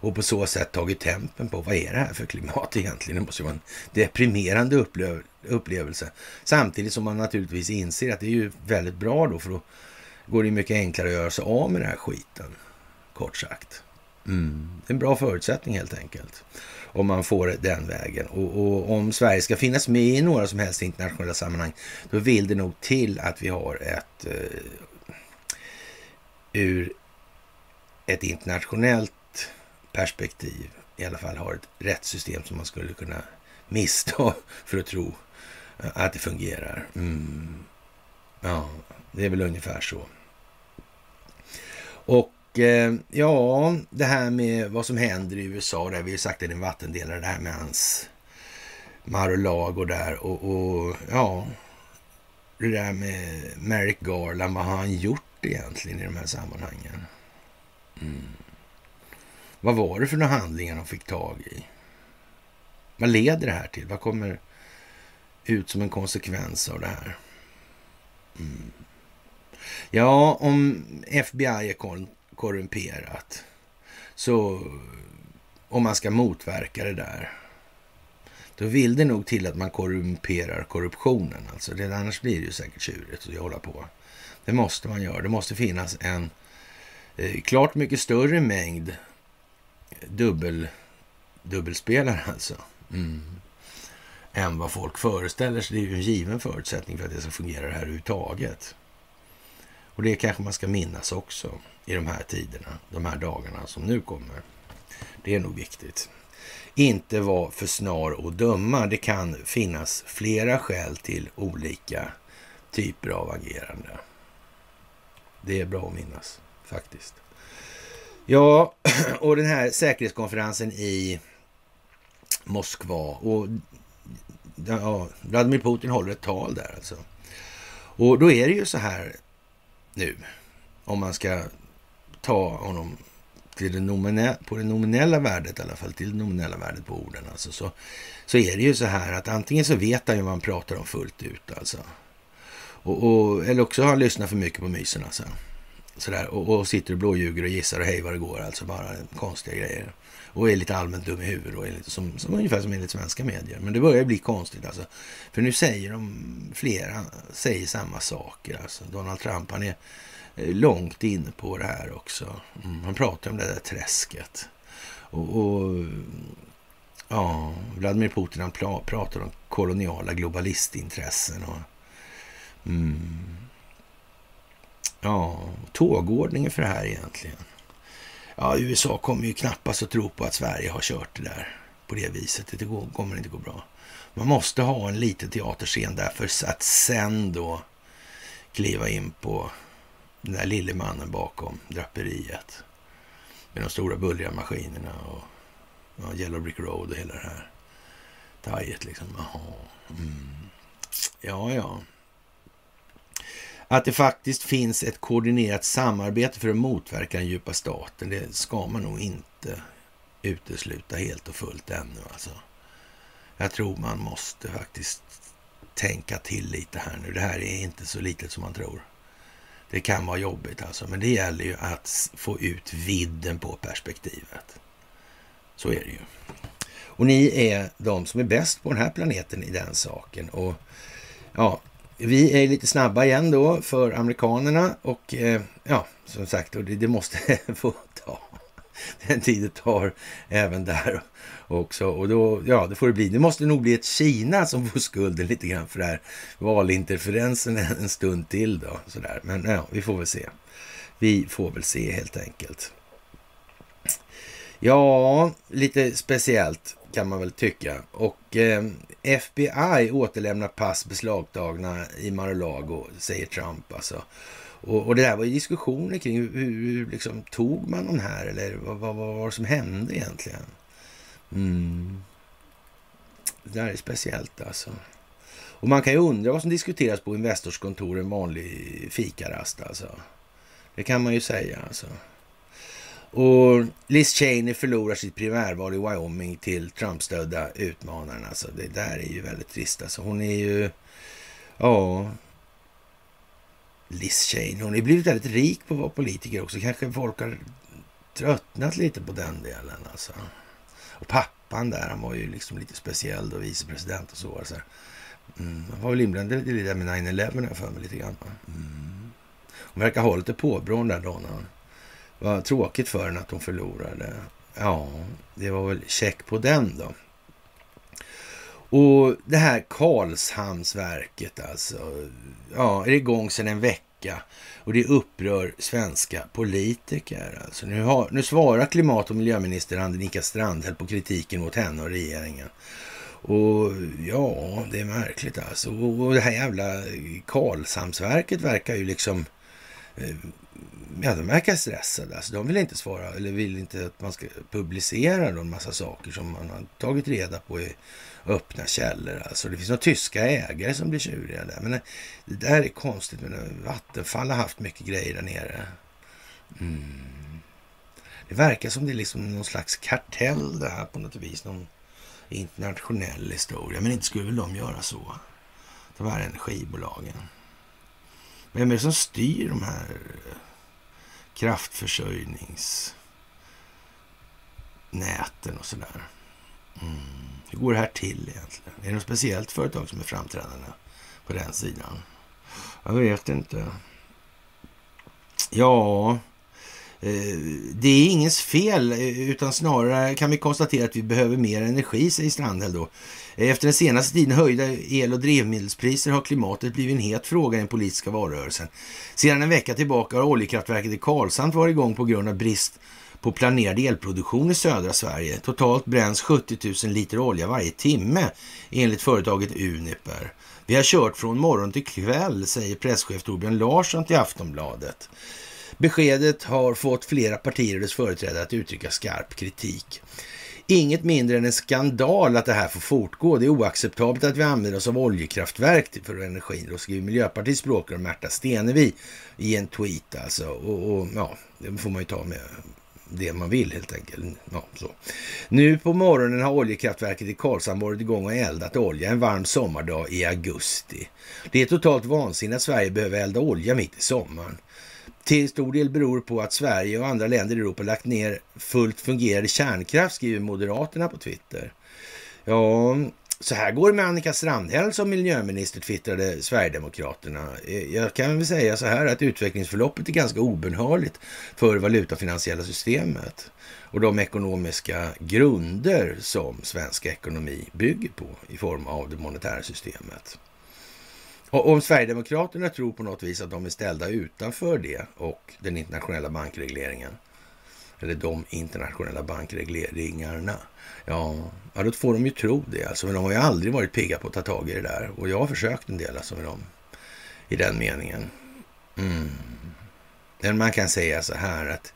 Och på så sätt tagit tempen på vad är det här för klimat egentligen? Det måste ju vara en deprimerande upplev upplevelse. Samtidigt som man naturligtvis inser att det är ju väldigt bra då för då går det mycket enklare att göra sig av med den här skiten. Kort sagt. Mm. Det är en bra förutsättning helt enkelt om man får det den vägen. Och, och, om Sverige ska finnas med i några som helst internationella sammanhang, då vill det nog till att vi har ett eh, ur ett internationellt perspektiv i alla fall har ett rättssystem som man skulle kunna missta för att tro att det fungerar. Mm. Ja, det är väl ungefär så. Och Eh, ja, det här med vad som händer i USA, där vi har sagt att det är en vattendelare, det här med hans Mar-a-Lago där och, och, ja, det där med Merrick Garland, vad har han gjort egentligen i de här sammanhangen? Mm. Vad var det för några handlingar de fick tag i? Vad leder det här till? Vad kommer ut som en konsekvens av det här? Mm. Ja, om FBI är korrumperat. Så om man ska motverka det där, då vill det nog till att man korrumperar korruptionen. Alltså, det, annars blir det ju säkert tjurigt att hålla på. Det måste man göra. Det måste finnas en Eh, klart mycket större mängd dubbel, dubbelspelare alltså. Mm. Än vad folk föreställer sig. Det är ju en given förutsättning för att det ska fungera det här överhuvudtaget. Och det kanske man ska minnas också i de här tiderna, de här dagarna som nu kommer. Det är nog viktigt. Inte vara för snar och döma. Det kan finnas flera skäl till olika typer av agerande. Det är bra att minnas faktiskt. Ja, och den här säkerhetskonferensen i Moskva och ja, Vladimir Putin håller ett tal där alltså. Och då är det ju så här nu, om man ska ta honom till det nominella, på det nominella värdet i alla fall, till det nominella värdet på orden alltså, så, så är det ju så här att antingen så vet han ju vad han pratar om fullt ut alltså. Och, och, eller också har han lyssnat för mycket på mysen alltså. Sådär, och, och sitter och blåljuger och gissar och hej vad det går, alltså bara konstiga grejer. Och är lite allmänt dum i huvudet, och är lite som, som, ungefär som enligt svenska medier. Men det börjar bli konstigt alltså. För nu säger de, flera säger samma saker alltså. Donald Trump, han är eh, långt inne på det här också. Mm, han pratar om det där träsket. Och, och ja, Vladimir Putin han pratar om koloniala globalistintressen. Och, mm, ja, tågordningen för det här egentligen. Ja, USA kommer ju knappast att tro på att Sverige har kört det där på det viset. Det kommer inte gå bra. Man måste ha en liten teaterscen där för att sen då kliva in på den där lille mannen bakom draperiet. Med de stora bullriga maskinerna och ja, Yellow Brick Road och hela det här tajet liksom. Jaha. Mm. Ja, ja att det faktiskt finns ett koordinerat samarbete för att motverka den djupa staten. Det ska man nog inte utesluta helt och fullt ännu. Alltså. Jag tror man måste faktiskt tänka till lite här nu. Det här är inte så litet som man tror. Det kan vara jobbigt alltså, men det gäller ju att få ut vidden på perspektivet. Så är det ju. Och ni är de som är bäst på den här planeten i den saken. Och ja, vi är lite snabba igen då för amerikanerna och eh, ja, som sagt, och det, det måste få ta den tid det tar även där också. Och då, ja, det får det bli. Det måste nog bli ett Kina som får skulden lite grann för det här valinterferensen en stund till då. Sådär. Men ja, vi får väl se. Vi får väl se helt enkelt. Ja, lite speciellt kan man väl tycka. Och eh, FBI återlämnar pass beslagtagna i Mar-a-Lago, säger Trump alltså. Och, och, det där var ju diskussioner kring hur, hur liksom, tog man de här eller vad, vad, vad var det som hände egentligen? Mm. Det där är speciellt alltså. Och man kan ju undra vad som diskuteras på Investors kontor en vanlig fikarast alltså. Det kan man ju säga alltså. Och Liz Cheney förlorar sitt primärval i Wyoming till Trump-stödda utmanaren. Alltså, det där är ju väldigt trist. Alltså, hon är ju... Ja... Liz Cheney, hon är blivit väldigt rik på att vara politiker också. Kanske folk har tröttnat lite på den delen. Alltså. Och pappan där, han var ju liksom lite speciell då, vicepresident och så. alltså. Mm, han var väl inblandad i det där med 9-11 för mig lite grann. Mm. Hon verkar ha lite påbrån där då vad tråkigt för henne att hon förlorade. Ja, det var väl check på den då. Och det här Karlshamnsverket alltså. Ja, är igång sedan en vecka och det upprör svenska politiker. Alltså, nu, har, nu svarar klimat och miljöminister Annika Strandhäll på kritiken mot henne och regeringen. Och ja, det är märkligt alltså. Och det här jävla Karlshamnsverket verkar ju liksom eh, ja, de verkar stressade. Alltså, de vill inte svara eller vill inte att man ska publicera en massa saker som man har tagit reda på i öppna källor. Alltså, det finns några tyska ägare som blir tjuriga där. Men eh, det där är konstigt. Men eh, Vattenfall har haft mycket grejer där nere. Mm. Det verkar som det är liksom någon slags kartell det här på något vis. Någon internationell historia. Men inte skulle väl de göra så? De här energibolagen. Vem är det som styr de här eh, kraftförsörjningsnäten och sådär. Mm. Hur går det här till egentligen? Är det något speciellt företag som är framträdande på den sidan? Jag vet inte. Ja, eh, det är ingens fel, eh, utan snarare kan vi konstatera att vi behöver mer energi, säger Strandhäll då. Efter den senaste tiden höjda el och drivmedelspriser har klimatet blivit en het fråga i den politiska valrörelsen. Sedan en vecka tillbaka har oljekraftverket i Karlshamn varit igång på grund av brist på planerad elproduktion i södra Sverige. Totalt bränns 70 000 liter olja varje timme enligt företaget Uniper. Vi har kört från morgon till kväll, säger presschef Torbjörn Larsson till Aftonbladet. Beskedet har fått flera partier och dess företrädare att uttrycka skarp kritik inget mindre än en skandal att det här får fortgå. Det är oacceptabelt att vi använder oss av oljekraftverk för energin. Då skriver Miljöpartiets språkrör Märta Stenevi i en tweet alltså. Och, och, ja, det får man ju ta med det man vill helt enkelt. Ja, så. Nu på morgonen har oljekraftverket i Karlshamn varit igång och eldat olja en varm sommardag i augusti. Det är totalt vansinnigt att Sverige behöver elda olja mitt i sommaren. Till stor del beror på att Sverige och andra länder i Europa lagt ner fullt fungerande kärnkraft, skriver Moderaterna på Twitter. Ja, så här går det med Annika Strandhäll som miljöminister, twittrade Sverigedemokraterna. Eh, jag kan väl säga så här att utvecklingsförloppet är ganska obenhörligt för valutafinansiella systemet och de ekonomiska grunder som svensk ekonomi bygger på i form av det monetära systemet. Och om Sverigedemokraterna tror på något vis att de är ställda utanför det och den internationella bankregleringen, eller de internationella bankregleringarna, ja, ja då får de ju tro det. Alltså, men de har ju aldrig varit pigga på att ta tag i det där. Och jag har försökt en del alltså med dem i den meningen. Mm. Men man kan säga så här att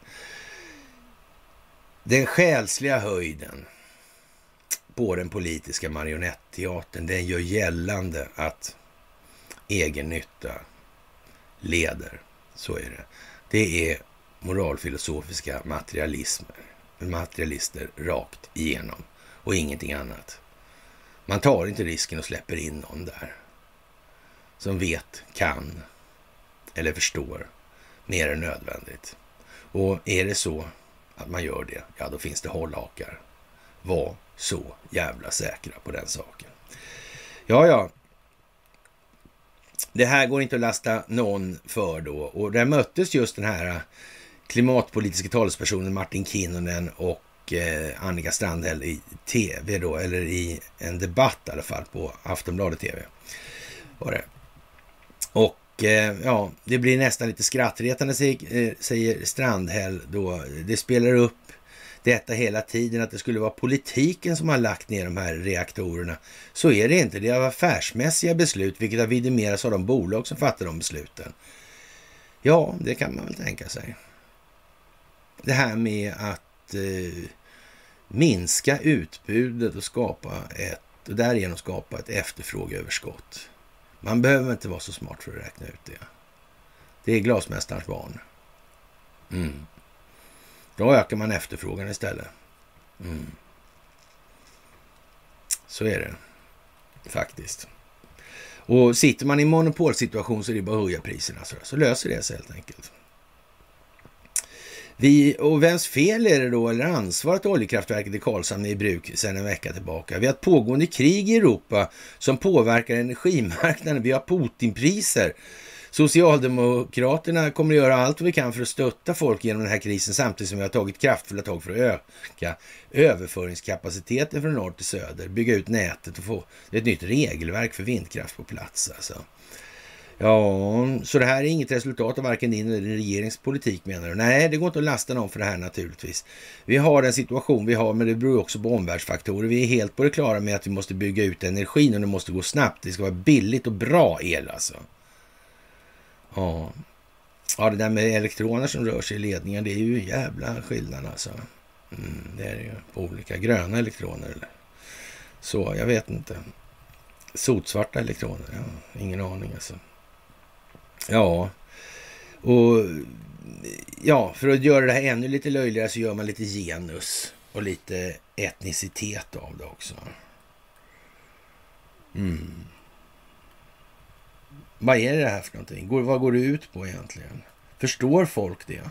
den själsliga höjden på den politiska marionetteatern, den gör gällande att egen nytta leder. Så är det. Det är moralfilosofiska materialismer, materialister rakt igenom och ingenting annat. Man tar inte risken och släpper in någon där som vet, kan eller förstår mer än nödvändigt. Och är det så att man gör det, ja då finns det hållhakar. Var så jävla säkra på den saken. Ja, ja, det här går inte att lasta någon för då. Och där möttes just den här eh, klimatpolitiska talespersonen Martin Kinnunen och eh, Annika Strandhäll i tv då, eller i en debatt i alla fall på Aftonbladet TV. Var det. Och eh, ja, det blir nästan lite skrattretande säger, eh, säger Strandhäll då. Det spelar upp detta hela tiden, att det skulle vara politiken som har lagt ner de här reaktorerna. Så är det inte. Det är affärsmässiga beslut, vilket har vidimerats av de bolag som fattar de besluten. Ja, det kan man väl tänka sig. Det här med att eh, minska utbudet och skapa ett, och därigenom skapa ett efterfrågeöverskott. Man behöver inte vara så smart för att räkna ut det. Det är glasmästarens barn. Mm. Då ökar man efterfrågan istället. Mm. Så är det faktiskt. Och sitter man i monopolsituation så är det bara att höja priserna. Så, så löser det sig helt enkelt. Vi, och vems fel är det då, eller ansvar att oljekraftverket i Karlshamn är i bruk sedan en vecka tillbaka? Vi har ett pågående krig i Europa som påverkar energimarknaden. Vi har Putinpriser Socialdemokraterna kommer att göra allt vi kan för att stötta folk genom den här krisen samtidigt som vi har tagit kraftfulla tag för att öka överföringskapaciteten från norr till söder, bygga ut nätet och få ett nytt regelverk för vindkraft på plats. Alltså. Ja, så det här är inget resultat av varken din eller regeringspolitik politik menar du? Nej, det går inte att lasta någon för det här naturligtvis. Vi har den situation vi har, men det beror också på omvärldsfaktorer. Vi är helt på det klara med att vi måste bygga ut energin och det måste gå snabbt. Det ska vara billigt och bra el alltså. Ja. ja, det där med elektroner som rör sig i ledningen, det är ju jävla skillnad alltså. Mm, det är det ju på olika gröna elektroner. Eller? Så, jag vet inte. Sotsvarta elektroner, ja, ingen aning alltså. Ja, och ja, för att göra det här ännu lite löjligare så gör man lite genus och lite etnicitet av det också. Mm. Vad är det här för någonting? vad går det ut på egentligen? Förstår folk det?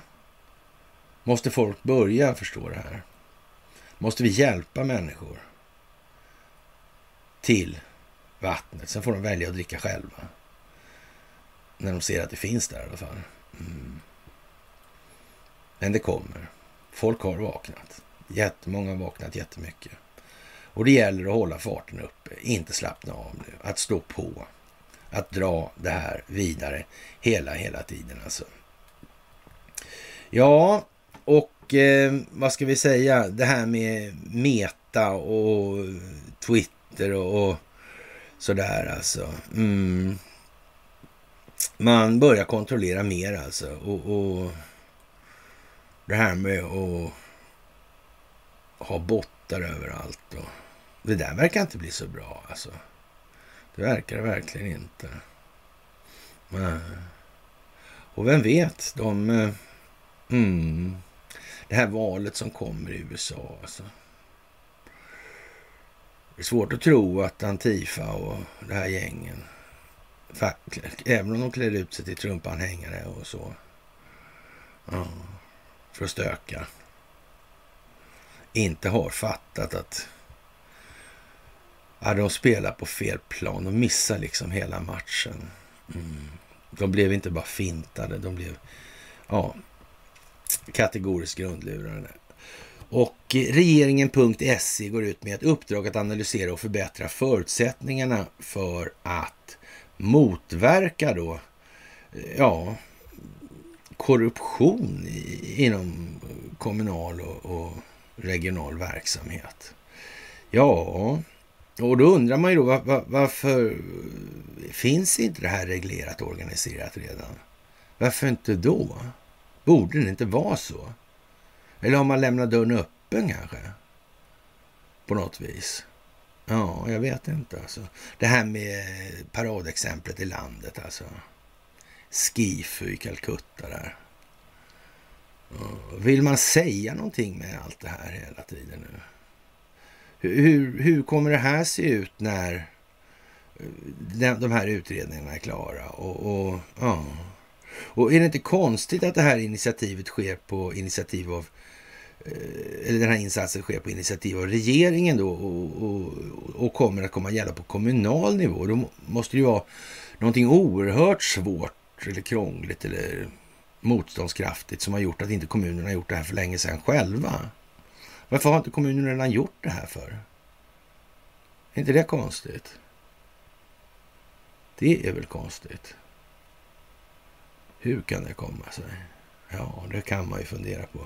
Måste folk börja förstå det här? Måste vi hjälpa människor till vattnet? Sen får de välja att dricka själva. När de ser att det finns där i alla fall. Mm. Men det kommer. Folk har vaknat. Jättemånga har vaknat jättemycket. Och det gäller att hålla farten uppe, inte slappna av nu, att stå på att dra det här vidare hela, hela tiden alltså. Ja, och eh, vad ska vi säga, det här med Meta och Twitter och, och sådär alltså. Mm. Man börjar kontrollera mer alltså. Och, och det här med att ha bottar överallt. Och det där verkar inte bli så bra alltså. Det verkar det verkligen inte. Nej. Och vem vet, de... Eh, mm, det här valet som kommer i USA. Alltså. Det är svårt att tro att Antifa och det här gängen, även om de klär ut sig till Trumpanhängare och så, ja, för att stöka, inte har fattat att hade de spelar på fel plan. De missar liksom hela matchen. Mm. De blev inte bara fintade, de blev ja, kategoriskt grundlurade. Och regeringen.se går ut med ett uppdrag att analysera och förbättra förutsättningarna för att motverka då, ja, korruption inom kommunal och, och regional verksamhet. Ja, och då undrar man ju då var, var, varför finns inte det här reglerat och organiserat redan? Varför inte då? Borde det inte vara så? Eller har man lämnat dörren öppen kanske? På något vis. Ja, jag vet inte alltså. Det här med paradexemplet i landet alltså. Skifu i Calcutta där. Vill man säga någonting med allt det här hela tiden nu? Hur, hur kommer det här se ut eh, när de här utredningarna är klara? Och, och, ja. och är det inte konstigt att det här initiativet sker på initiativ av eh, eller den här insatsen sker på initiativ av regeringen då och, och, och kommer att komma att gälla på kommunal nivå. Då måste det ju vara någonting oerhört svårt eller krångligt eller motståndskraftigt som har gjort att inte kommunerna har gjort det här för länge sedan själva. Varför har inte kommunen redan gjort det här för? Är inte det konstigt? Det är väl konstigt. Hur kan det komma sig? Ja, det kan man ju fundera på.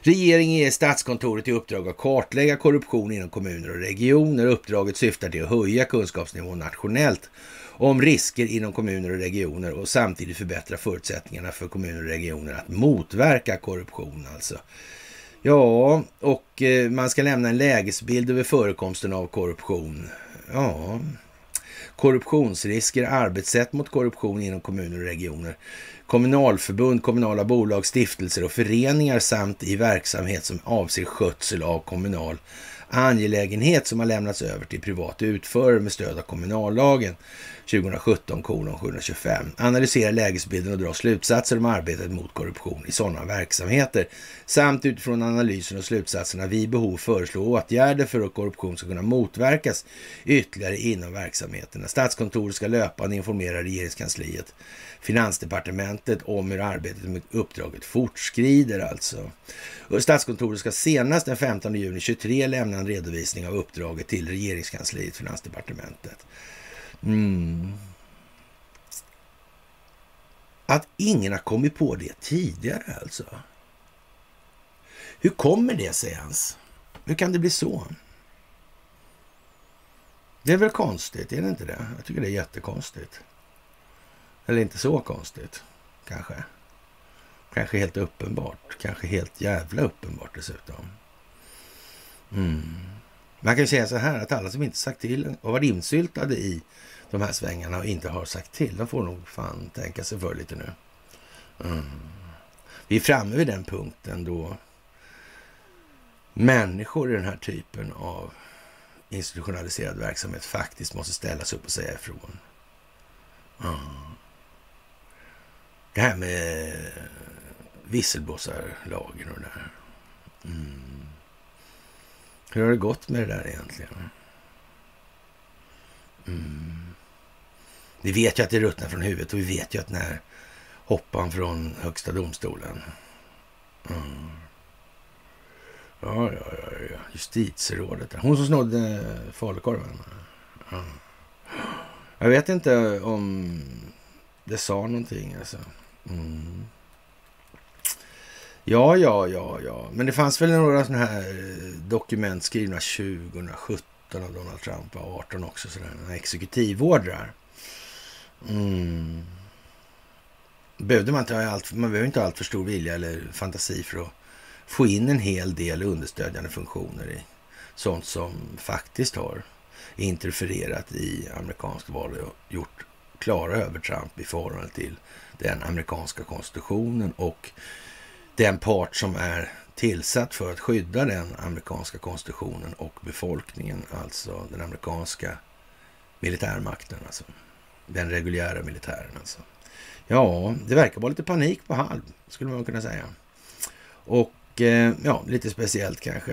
Regeringen ger Statskontoret i uppdrag att kartlägga korruption inom kommuner och regioner. Uppdraget syftar till att höja kunskapsnivån nationellt om risker inom kommuner och regioner och samtidigt förbättra förutsättningarna för kommuner och regioner att motverka korruption. Alltså. Ja, och eh, man ska lämna en lägesbild över förekomsten av korruption. Ja, korruptionsrisker, arbetssätt mot korruption inom kommuner och regioner, kommunalförbund, kommunala bolag, stiftelser och föreningar samt i verksamhet som avser skötsel av kommunal angelägenhet som har lämnats över till privat utförare med stöd av kommunallagen. 2017 kolon 725. Analysera lägesbilden och dra slutsatser om arbetet mot korruption i sådana verksamheter samt utifrån analysen och slutsatserna vid behov föreslå åtgärder för att korruption ska kunna motverkas ytterligare inom verksamheterna. Statskontoret ska löpande informera regeringskansliet Finansdepartementet om hur arbetet med uppdraget fortskrider alltså. Statskontoret ska senast den 15 juni 23 lämna en redovisning av uppdraget till regeringskansliet Finansdepartementet. Mm. Att ingen har kommit på det tidigare alltså. Hur kommer det sig ens? Hur kan det bli så? Det är väl konstigt, är det inte det? Jag tycker det är jättekonstigt. Eller inte så konstigt, kanske. Kanske helt uppenbart. Kanske helt jävla uppenbart dessutom. Mm. Man kan ju säga så här att alla som inte sagt till och varit insyltade i de här svängarna och inte har sagt till, de får nog fan tänka sig för lite nu. Mm. Vi är framme vid den punkten då människor i den här typen av institutionaliserad verksamhet faktiskt måste ställas upp och säga ifrån. Mm. Det här med visselblåsarlagen och det där. Mm. Hur har det gått med det där egentligen? Mm. Vi vet ju att det ruttnar från huvudet och vi vet ju att när hoppan från högsta domstolen. Mm. Ja, ja, ja, ja. Justitierådet. Hon som snodde eh, falukorven. Mm. Jag vet inte om det sa någonting alltså. Mm. Ja, ja, ja, ja. Men det fanns väl några sådana här eh, dokument skrivna 2017 av Donald Trump och 18 också. Sådana exekutivordrar. Mm. Behövde man, inte ha allt, man behöver inte ha allt för stor vilja eller fantasi för att få in en hel del understödjande funktioner i sånt som faktiskt har interfererat i amerikanskt val och gjort klara övertramp i förhållande till den amerikanska konstitutionen och den part som är tillsatt för att skydda den amerikanska konstitutionen och befolkningen, alltså den amerikanska militärmakten, alltså den reguljära militären. Alltså. Ja, det verkar vara lite panik på halv, skulle man kunna säga. Och eh, ja, lite speciellt kanske.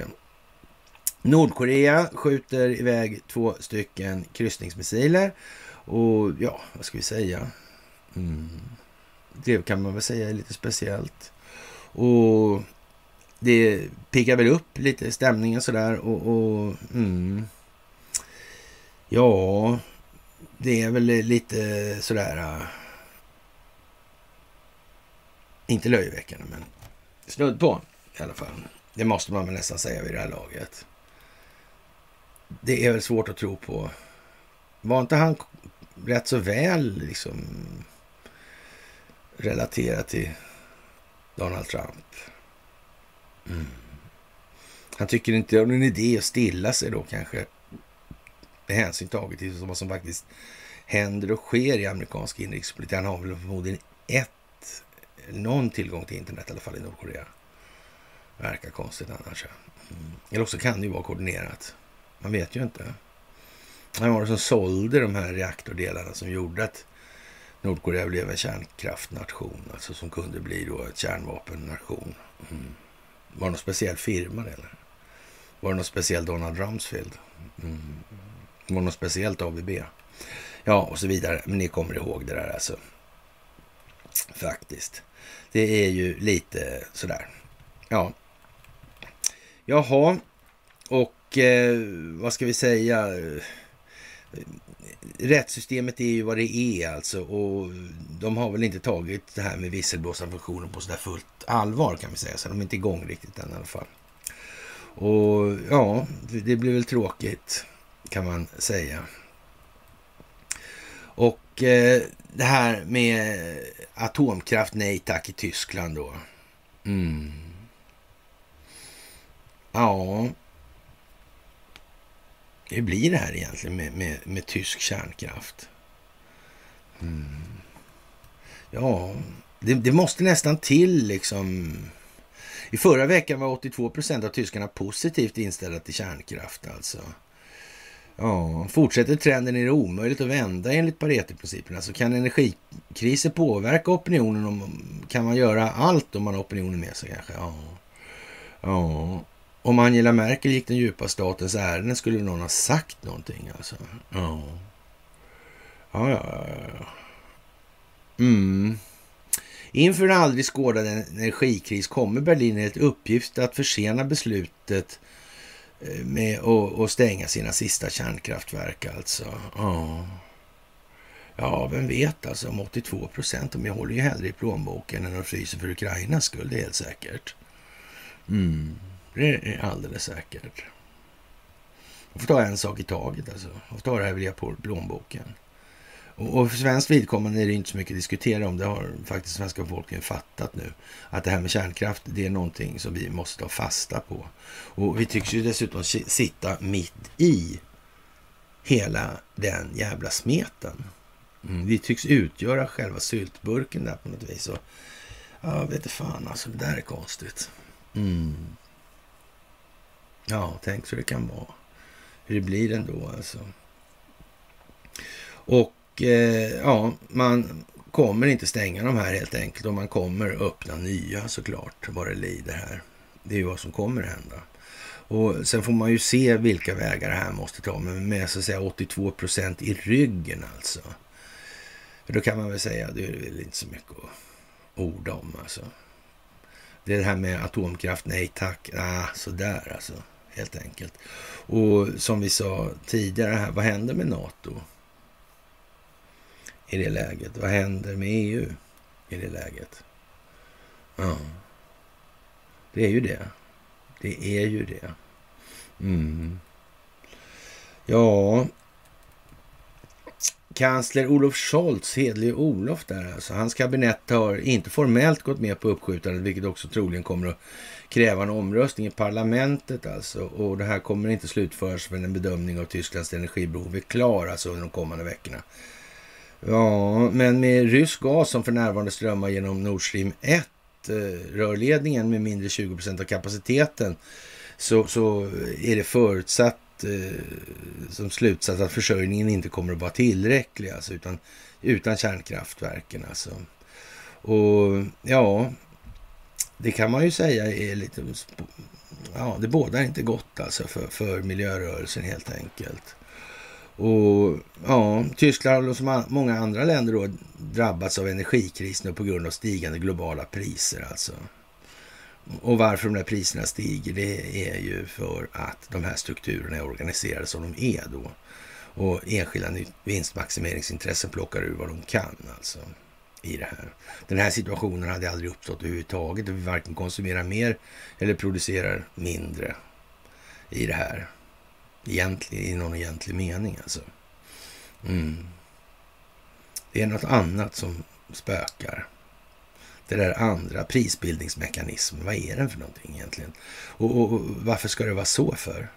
Nordkorea skjuter iväg två stycken kryssningsmissiler. Och ja, vad ska vi säga? Mm. Det kan man väl säga är lite speciellt. Och det piggar väl upp lite stämningen sådär. Och, och mm. ja, det är väl lite sådär... Uh, inte löjeväckande, men snudd på i alla fall. Det måste man väl nästan säga vid det här laget. Det är väl svårt att tro på. Var inte han rätt så väl liksom relaterad till Donald Trump? Mm. Han tycker inte det är någon idé att stilla sig då kanske hänsyn taget till vad som faktiskt händer och sker i amerikansk inrikespolitik. Han har väl förmodligen ett, någon tillgång till internet i alla fall i Nordkorea. Verkar konstigt annars. Mm. Eller också kan det ju vara koordinerat. Man vet ju inte. Vem var det som sålde de här reaktordelarna som gjorde att Nordkorea blev en kärnkraftnation, alltså som kunde bli då en kärnvapennation. Mm. Var det någon speciell firma eller? Var det någon speciell Donald Rumsfeld? Mm. Det Var något speciellt ABB? Ja, och så vidare. Men ni kommer ihåg det där alltså. Faktiskt. Det är ju lite sådär. Ja. Jaha. Och eh, vad ska vi säga? Rättssystemet är ju vad det är alltså. Och de har väl inte tagit det här med visselblåsarfunktionen på sådär fullt allvar kan vi säga. Så de är inte igång riktigt än i alla fall. Och ja, det blir väl tråkigt kan man säga. Och eh, det här med atomkraft, nej tack i Tyskland då. Mm. Ja. Hur blir det här egentligen med, med, med tysk kärnkraft? Mm. Ja, det, det, måste nästan till liksom. I förra veckan var 82 procent av tyskarna positivt inställda till kärnkraft alltså. Ja, fortsätter trenden är det omöjligt att vända enligt Pareto-principerna. Så kan energikriser påverka opinionen? Om, kan man göra allt om man har opinionen med sig kanske? Ja. ja. Om Angela Merkel gick den djupa statens ärenden skulle någon ha sagt någonting alltså. Ja. Ja, ja, ja. Mm. Inför en aldrig skådad energikris kommer Berlin enligt uppgift att försena beslutet Eh, Eh, med att stänga sina sista kärnkraftverk alltså. Ja. ja, vem vet alltså om 82 procent, de håller ju hellre i plånboken än de fryser för Ukrainas skull, det är helt säkert. Mm, det är alldeles säkert. Man får ta en sak i taget alltså. Man får ta det här via plånboken. Och för svenskt vidkommande är det inte så mycket att diskutera om. Det har faktiskt svenska folket fattat nu. Att det här med kärnkraft, det är någonting som vi måste ta fasta på. Och vi tycks ju dessutom sitta mitt i hela den jävla smeten. Mm, vi tycks utgöra själva syltburken där på något vis. Och, ja, vet du fan alltså, det där är konstigt. Mm. Ja, tänk så det kan vara. Hur det blir ändå alltså. Och eh, ja, man kommer inte stänga de här helt enkelt och man kommer öppna nya såklart vad det lider här. Det är ju vad som kommer hända. Och sen får man ju se vilka vägar det här måste ta, men med så att säga 82 procent i ryggen alltså. För då kan man väl säga, det är väl inte så mycket att orda om alltså. Det är det här med atomkraft, nej tack, ah, sådär alltså, helt enkelt. Och som vi sa tidigare här, vad händer med NATO? I det läget? Vad händer med EU i det läget? Ja, det är ju det. Det är ju det. Mm. Ja, kansler Olof Scholz, hedlig Olof där alltså. Hans kabinett har inte formellt gått med på uppskjutandet, vilket också troligen kommer att kräva en omröstning i parlamentet alltså. Och det här kommer inte slutföras förrän en bedömning av Tysklands energibehov är klar alltså under de kommande veckorna. Ja, men med rysk gas som för närvarande strömmar genom Nord Stream 1 eh, rörledningen med mindre 20 procent av kapaciteten så, så är det förutsatt eh, som slutsats att försörjningen inte kommer att vara tillräcklig, alltså, utan, utan kärnkraftverken. Alltså. Och ja, det kan man ju säga är lite... Ja, det bådar inte gott alltså för, för miljörörelsen helt enkelt. Och ja, Tyskland och som många andra länder då drabbats av energikrisen på grund av stigande globala priser alltså. Och varför de där priserna stiger, det är ju för att de här strukturerna är organiserade som de är då. Och enskilda vinstmaximeringsintressen plockar ur vad de kan alltså i det här. Den här situationen hade aldrig uppstått överhuvudtaget. Vi varken konsumerar mer eller producerar mindre i det här. Egentligen, i någon egentlig mening alltså. Mm. Det är något annat som spökar. Det där andra, prisbildningsmekanismen, vad är den för någonting egentligen? Och, och, och varför ska det vara så för?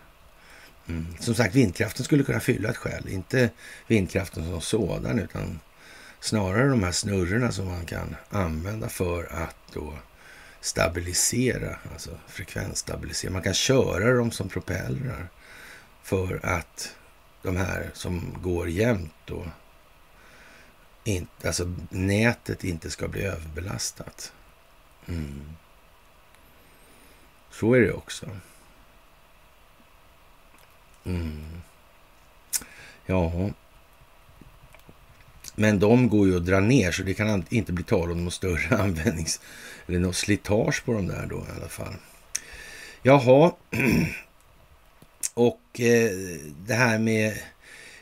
Mm. Som sagt, vindkraften skulle kunna fylla ett skäl. Inte vindkraften som sådan, utan snarare de här snurrorna som man kan använda för att då stabilisera, alltså frekvensstabilisera. Man kan köra dem som propellrar för att de här som går jämnt då, inte, alltså nätet inte ska bli överbelastat. Mm. Så är det också. Mm. Ja, men de går ju att dra ner så det kan inte bli tal om någon större användnings eller något slitage på de där då i alla fall. Jaha, och eh, det här med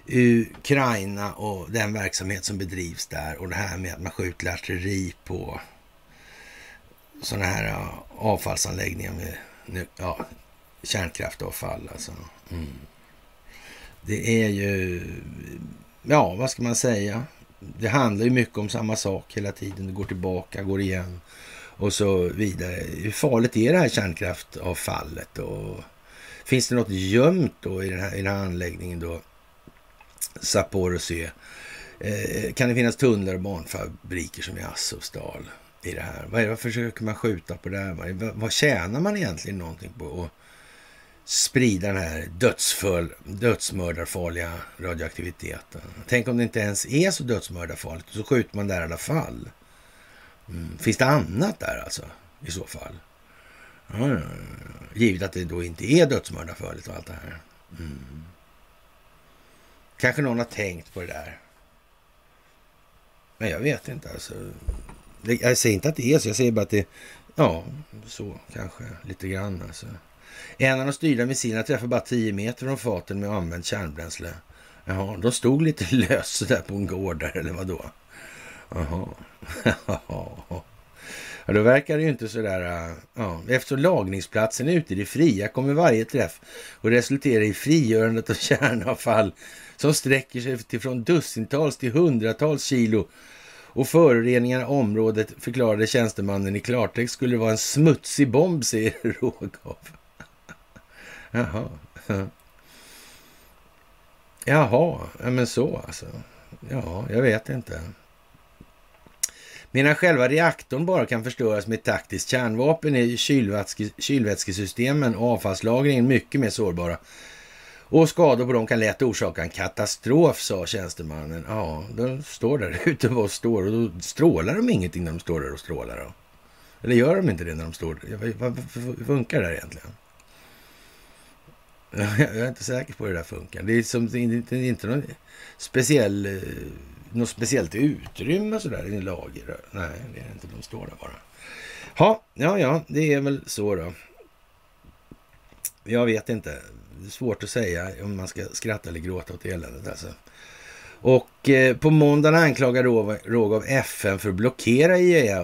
Ukraina och den verksamhet som bedrivs där och det här med att man skjuter artilleri på sådana här ja, avfallsanläggningar med ja, kärnkraftavfall. Alltså. Mm. Det är ju, ja vad ska man säga? Det handlar ju mycket om samma sak hela tiden. Det går tillbaka, går igen och så vidare. Hur farligt är det här kärnkraftavfallet? Och finns det något gömt då i den här, i den här anläggningen då? Zaporozhye. Eh, kan det finnas tunnlar och barnfabriker som i Azovstal i det här? Vad, är det, vad försöker man skjuta på där? Vad, vad tjänar man egentligen någonting på att sprida den här dödsföl, dödsmördarfarliga radioaktiviteten? Tänk om det inte ens är så dödsmördarfarligt och så skjuter man där i alla fall. Mm. Finns det annat där alltså i så fall? Ja, ja, ja, givet att det då inte är dödsmördarfarligt och allt det här. Mm. Kanske någon har tänkt på det där. Men jag vet inte. Alltså. Jag säger inte att det är så. Jag säger bara att det... Ja, så kanske lite grann. Alltså. En av de styrda missilerna träffade bara 10 meter från faten med använt kärnbränsle. Jaha, de stod lite lös där på en gård där, eller vadå? Jaha. Ja, då verkar det ju inte sådär... Äh, ja, eftersom lagningsplatsen är ute i det fria kommer varje träff att resultera i frigörandet av kärnavfall som sträcker sig till från dussintals till hundratals kilo och föroreningar i området förklarade tjänstemannen i klartext skulle vara en smutsig bomb, säger Rogov. Jaha. Jaha, ja, men så alltså. Ja, jag vet inte. Medan själva reaktorn bara kan förstöras med taktiskt kärnvapen är kylvätskesystemen och avfallslagringen mycket mer sårbara och skador på dem kan lätt orsaka en katastrof, sa tjänstemannen. Ja, de står där ute och står och då strålar de ingenting när de står där och strålar. Då. Eller gör de inte det när de står där? Hur funkar det här egentligen? Jag är inte säker på hur det där funkar. Det är, som, det är inte någon speciell, eh, något speciellt utrymme sådär i lager. Nej, det är inte. De står där bara. Ha, ja, ja, det är väl så då. Jag vet inte det är svårt att säga om man ska skratta eller gråta åt eländet alltså. Och eh, på måndagen anklagar Rogov FN för att blockera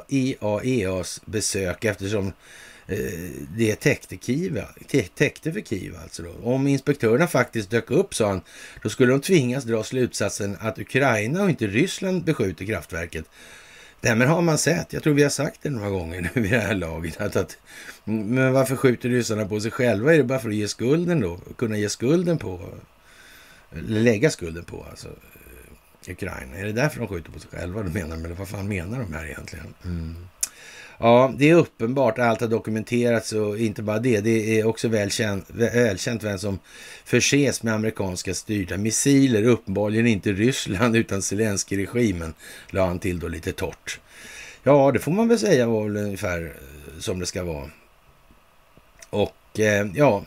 IAEAs besök eftersom eh, Eh, det täckte, Kiva, täckte för Kiev. Alltså då. Om inspektörerna faktiskt dök upp, sa han, då skulle de tvingas dra slutsatsen att Ukraina och inte Ryssland beskjuter kraftverket Därmed har man sett, jag tror vi har sagt det några gånger nu vid det här laget, att, att men varför skjuter ryssarna på sig själva? Är det bara för att ge skulden då? Kunna ge skulden på, lägga skulden på alltså Ukraina? Är det därför de skjuter på sig själva? Du menar, men vad fan menar de här egentligen? Mm. Ja, det är uppenbart. Allt har dokumenterats och inte bara det. Det är också välkänt, välkänt vem som förses med amerikanska styrda missiler. Uppenbarligen inte Ryssland utan Zelenskyj-regimen, la han till då lite torrt. Ja, det får man väl säga var väl ungefär eh, som det ska vara. Och eh, ja,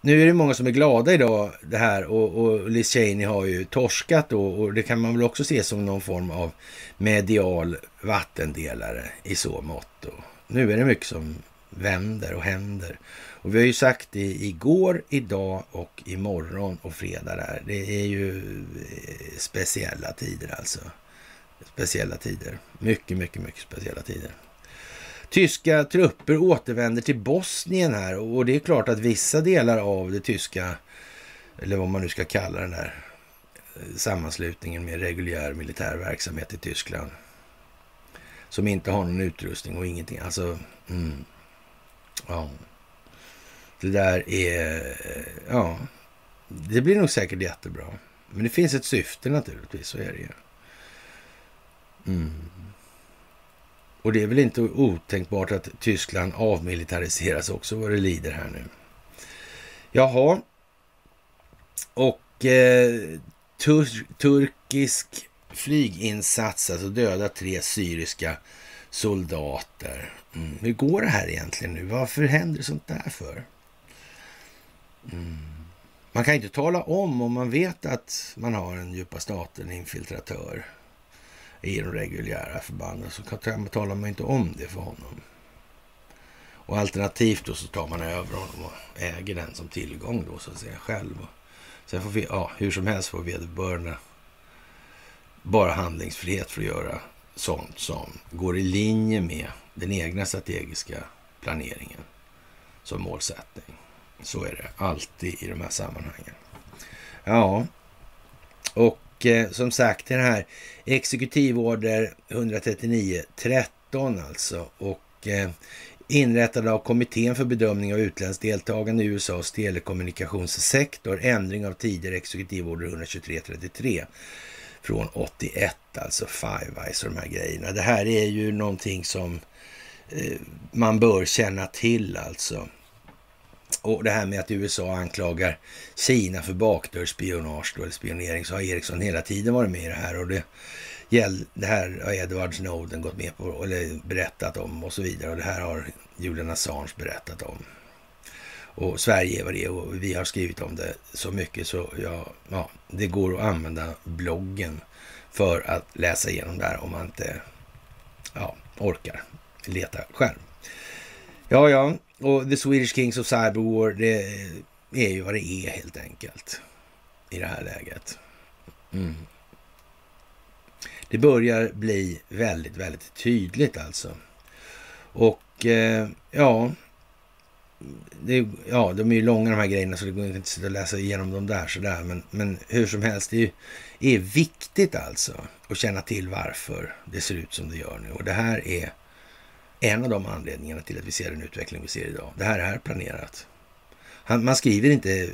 nu är det många som är glada idag det här och, och Liz Cheney har ju torskat då och det kan man väl också se som någon form av medial vattendelare i så mått. Då. nu är det mycket som vänder och händer. Och vi har ju sagt det igår, idag och imorgon och fredag där. Det är ju eh, speciella tider alltså. Speciella tider. Mycket, mycket, mycket speciella tider. Tyska trupper återvänder till Bosnien här och det är klart att vissa delar av det tyska, eller vad man nu ska kalla den där eh, sammanslutningen med reguljär militär verksamhet i Tyskland, som inte har någon utrustning och ingenting. Alltså, mm, ja. Det där är, eh, ja, det blir nog säkert jättebra. Men det finns ett syfte naturligtvis, så är det ju. Mm. Och det är väl inte otänkbart att Tyskland avmilitariseras också vad det lider här nu. Jaha. Och eh, tur turkisk flyginsats, alltså döda tre syriska soldater. Mm. Hur går det här egentligen nu? Varför händer sånt där för? Mm. Man kan inte tala om om man vet att man har en djupa staten infiltratör i de reguljära förbanden så talar man inte om det för honom. Och alternativt då så tar man över honom och äger den som tillgång då så att säga själv. Sen får vi, ja, hur som helst får vederbörande bara handlingsfrihet för att göra sånt som går i linje med den egna strategiska planeringen som målsättning. Så är det alltid i de här sammanhangen. Ja, och eh, som sagt, den här exekutivorder 139 13 alltså. Och eh, inrättad av kommittén för bedömning av utländskt deltagande i USAs telekommunikationssektor. Ändring av tidigare exekutivorder 123 33 från 81, alltså Five Eyes och de här grejerna. Det här är ju någonting som eh, man bör känna till alltså. Och det här med att USA anklagar Kina för bakdörrsspionage eller spionering så har Ericsson hela tiden varit med i det här. Och det, det här har Edward Snowden gått med på eller berättat om och så vidare. Och det här har Julian Assange berättat om. Och Sverige var det och vi har skrivit om det så mycket så ja, ja, det går att använda bloggen för att läsa igenom det här om man inte ja, orkar leta själv. Ja, ja, och The Swedish Kings of Cyberwar det är ju vad det är helt enkelt i det här läget. Mm. Det börjar bli väldigt, väldigt tydligt alltså. Och eh, ja, det, ja, de är ju långa de här grejerna så det går inte att läsa igenom dem där sådär. Men, men hur som helst, det är, ju, är viktigt alltså att känna till varför det ser ut som det gör nu. Och det här är en av de anledningarna till att vi ser den utveckling vi ser idag. Det här är planerat. Han, man skriver inte,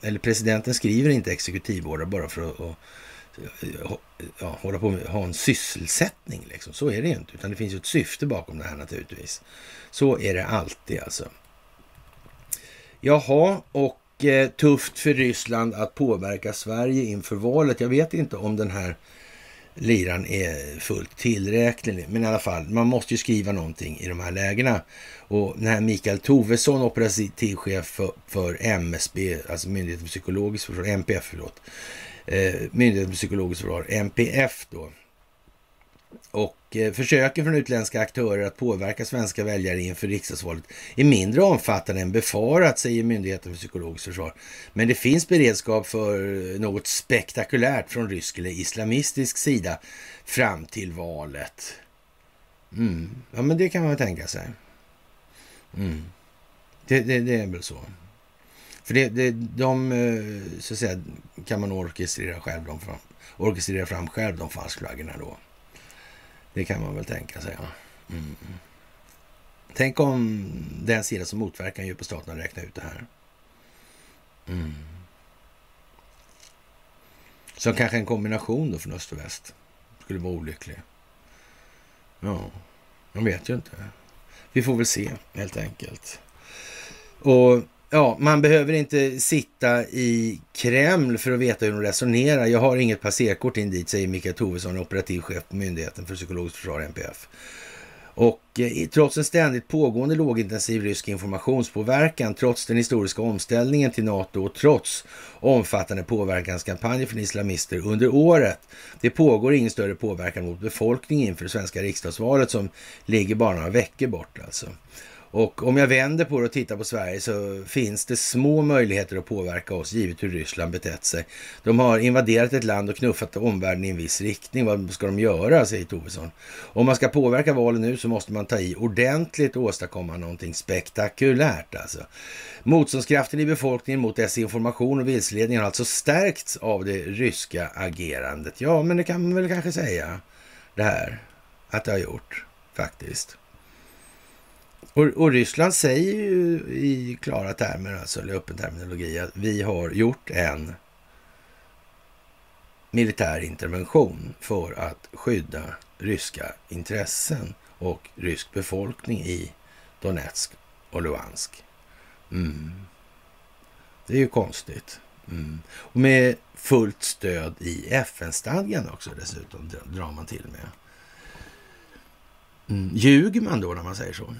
eller presidenten skriver inte exekutivordrar bara för att och, ja, hålla på med, ha en sysselsättning. Liksom. Så är det ju inte, utan det finns ju ett syfte bakom det här naturligtvis. Så är det alltid alltså. Jaha, och eh, tufft för Ryssland att påverka Sverige inför valet. Jag vet inte om den här liran är fullt tillräcklig. Men i alla fall, man måste ju skriva någonting i de här lägena. Och den här Mikael Tovesson, operativchef för, för MSB, alltså Myndigheten för psykologiskt försvar, MPF, förlåt. Eh, Myndigheten för psykologiskt försvar, MPF då. Och eh, försöker försöken från utländska aktörer att påverka svenska väljare inför riksdagsvalet är mindre omfattande än befarat, säger Myndigheten för psykologiskt försvar. Men det finns beredskap för eh, något spektakulärt från rysk eller islamistisk sida fram till valet. Mm. Ja, men det kan man tänka sig. Mm. Det, det, det, är väl så. För det, det, de, eh, så att säga, kan man orkestrera själv, de fram, orkestrera fram själv de falskflaggorna då. Det kan man väl tänka sig. Ja. Mm. Tänk om den sida som motverkar djupa staten räknar ut det här. Mm. Så kanske en kombination då från öst och väst skulle vara olycklig. Ja. Man vet ju inte. Vi får väl se helt enkelt. Och ja, man behöver inte sitta i Kreml för att veta hur de resonerar. Jag har inget passerkort in dit, säger Mikael Tovesson, operativ chef på Myndigheten för psykologiskt försvar, NPF. Och eh, trots en ständigt pågående lågintensiv rysk informationspåverkan, trots den historiska omställningen till NATO och trots omfattande påverkanskampanjer från islamister under året. Det pågår ingen större påverkan mot befolkningen inför det svenska riksdagsvalet som ligger bara några veckor bort alltså. Och om jag vänder på det och tittar på Sverige så finns det små möjligheter att påverka oss givet hur Ryssland betett sig. De har invaderat ett land och knuffat omvärlden i en viss riktning. Vad ska de göra, säger Tovesson. Om man ska påverka valen nu så måste man ta i ordentligt och åstadkomma någonting spektakulärt alltså. Motståndskraften i befolkningen mot desinformation och vilseledning har alltså stärkts av det ryska agerandet. Ja, men det kan man väl kanske säga det här att det har gjort faktiskt. Och, och, Ryssland säger ju i klara termer, alltså eller öppen terminologi, att vi har gjort en militär intervention för att skydda ryska intressen och rysk befolkning i Donetsk och Luhansk. Mm. Det är ju konstigt. Mm. Och med fullt stöd i FN-stadgan också dessutom drar man till med. Mm. Ljuger man då när man säger så?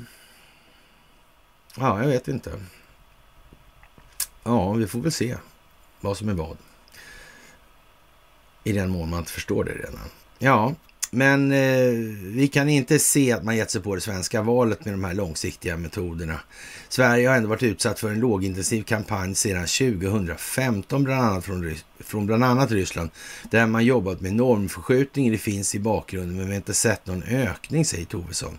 Ja, jag vet inte. Ja, vi får väl se vad som är vad. I den mån man inte förstår det redan. Ja, men eh, vi kan inte se att man gett sig på det svenska valet med de här långsiktiga metoderna. Sverige har ändå varit utsatt för en lågintensiv kampanj sedan 2015, bland annat från, från bland annat Ryssland, där man jobbat med normförskjutning. Det finns i bakgrunden, men vi har inte sett någon ökning, säger Tovesson.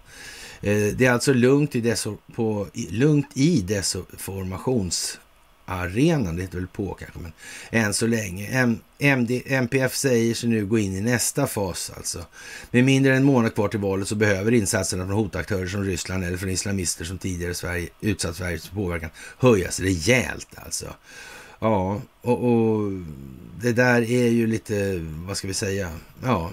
Eh, det är alltså lugnt i, deso, på, lugnt i desinformationsarenan, det heter väl på kanske, men än så länge. M, MD, MPF säger sig nu gå in i nästa fas alltså. Med mindre än en månad kvar till valet så behöver insatserna från hotaktörer som Ryssland eller från islamister som tidigare Sverige, utsatt Sverige för påverkan höjas rejält alltså. Ja, och, och det där är ju lite, vad ska vi säga, ja,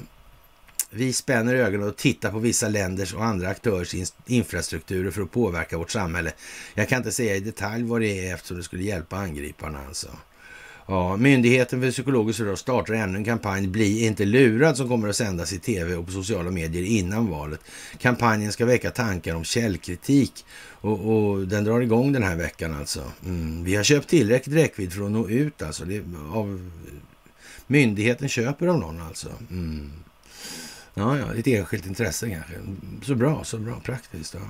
vi spänner ögonen och tittar på vissa länders och andra aktörers infrastrukturer för att påverka vårt samhälle. Jag kan inte säga i detalj vad det är eftersom det skulle hjälpa angriparna alltså. Ja, Myndigheten för psykologiskt råd startar ännu en kampanj Bli inte lurad som kommer att sändas i tv och på sociala medier innan valet. Kampanjen ska väcka tankar om källkritik och, och den drar igång den här veckan alltså. Mm. Vi har köpt tillräckligt räckvidd för att nå ut alltså. Det, av, myndigheten köper av någon alltså. Mm. Ja, ja, ett enskilt intresse kanske. Så bra, så bra, praktiskt. Ja.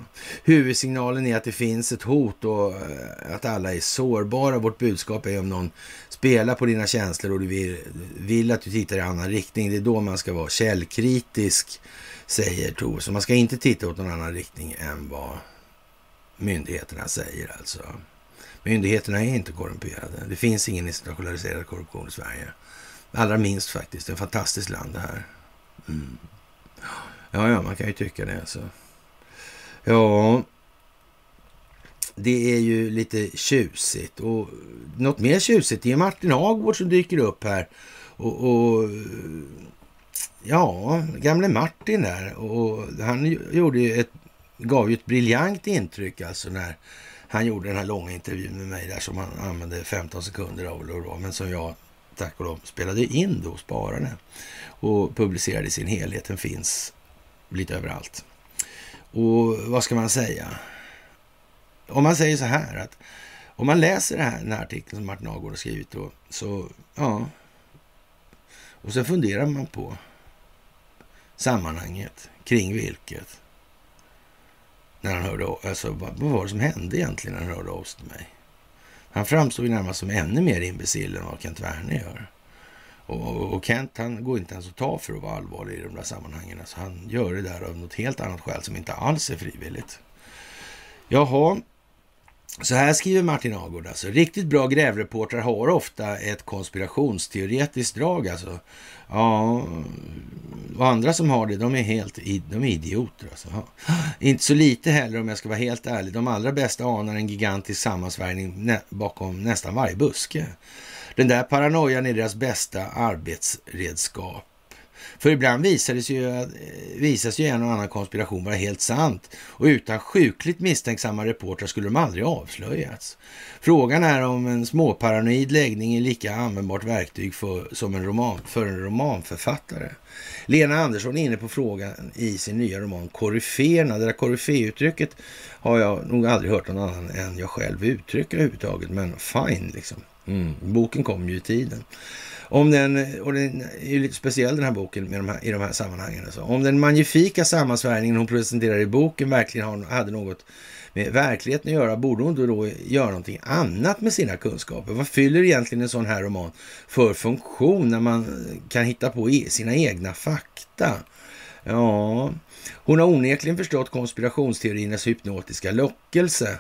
Huvudsignalen är att det finns ett hot och eh, att alla är sårbara. Vårt budskap är om någon spelar på dina känslor och du vill, vill att du tittar i annan riktning. Det är då man ska vara källkritisk, säger Tove. Så man ska inte titta åt någon annan riktning än vad myndigheterna säger alltså. Myndigheterna är inte korrumperade. Det finns ingen institutionaliserad korruption i Sverige. Allra minst faktiskt. Det är ett fantastiskt land det här. Mm. Ja, ja, man kan ju tycka det. Alltså. Ja, det är ju lite tjusigt. Och något mer tjusigt är Martin Hagvård som dyker upp här. Och, och ja, gamle Martin där. Och han gjorde ju ett, gav ju ett briljant intryck alltså när han gjorde den här långa intervjun med mig där som han använde 15 sekunder av men som jag tack och lov spelade in då och sparade och publicerade i sin helhet. Den finns lite överallt. Och vad ska man säga? Om man säger så här att om man läser det här, den här artikeln som Martin Agård har skrivit då, så ja. Och sen funderar man på sammanhanget kring vilket. När han hörde, alltså vad, vad var det som hände egentligen när han hörde av sig till mig? Han framstår ju närmast som ännu mer imbecill än vad Kent Werner gör. Och, och Kent han går inte ens att ta för att vara allvarlig i de där sammanhangen. Så han gör det där av något helt annat skäl som inte alls är frivilligt. Jaha, så här skriver Martin Agård alltså. Riktigt bra grävreportrar har ofta ett konspirationsteoretiskt drag alltså. Ja, och andra som har det, de är helt de är idioter alltså. Inte så lite heller om jag ska vara helt ärlig. De allra bästa anar en gigantisk sammansvärjning bakom nästan varje buske. Den där paranoian är deras bästa arbetsredskap. För ibland visades ju, eh, visas ju en och annan konspiration vara helt sant och utan sjukligt misstänksamma reportrar skulle de aldrig avslöjats. Frågan är om en småparanoid läggning är lika användbart verktyg för, som en roman, för en romanförfattare. Lena Andersson är inne på frågan i sin nya roman Koryféerna. Det där koryféuttrycket har jag nog aldrig hört någon annan än jag själv uttrycka överhuvudtaget, men fine liksom. Mm. Boken kom ju i tiden. Om den, och den är ju lite speciell den här boken med de här, i de här sammanhangen. Alltså. Om den magnifika sammansvärjningen hon presenterar i boken verkligen hade något med verkligheten att göra, borde hon då, då göra någonting annat med sina kunskaper? Vad fyller egentligen en sån här roman för funktion när man kan hitta på e, sina egna fakta? Ja, hon har onekligen förstått konspirationsteoriernas hypnotiska lockelse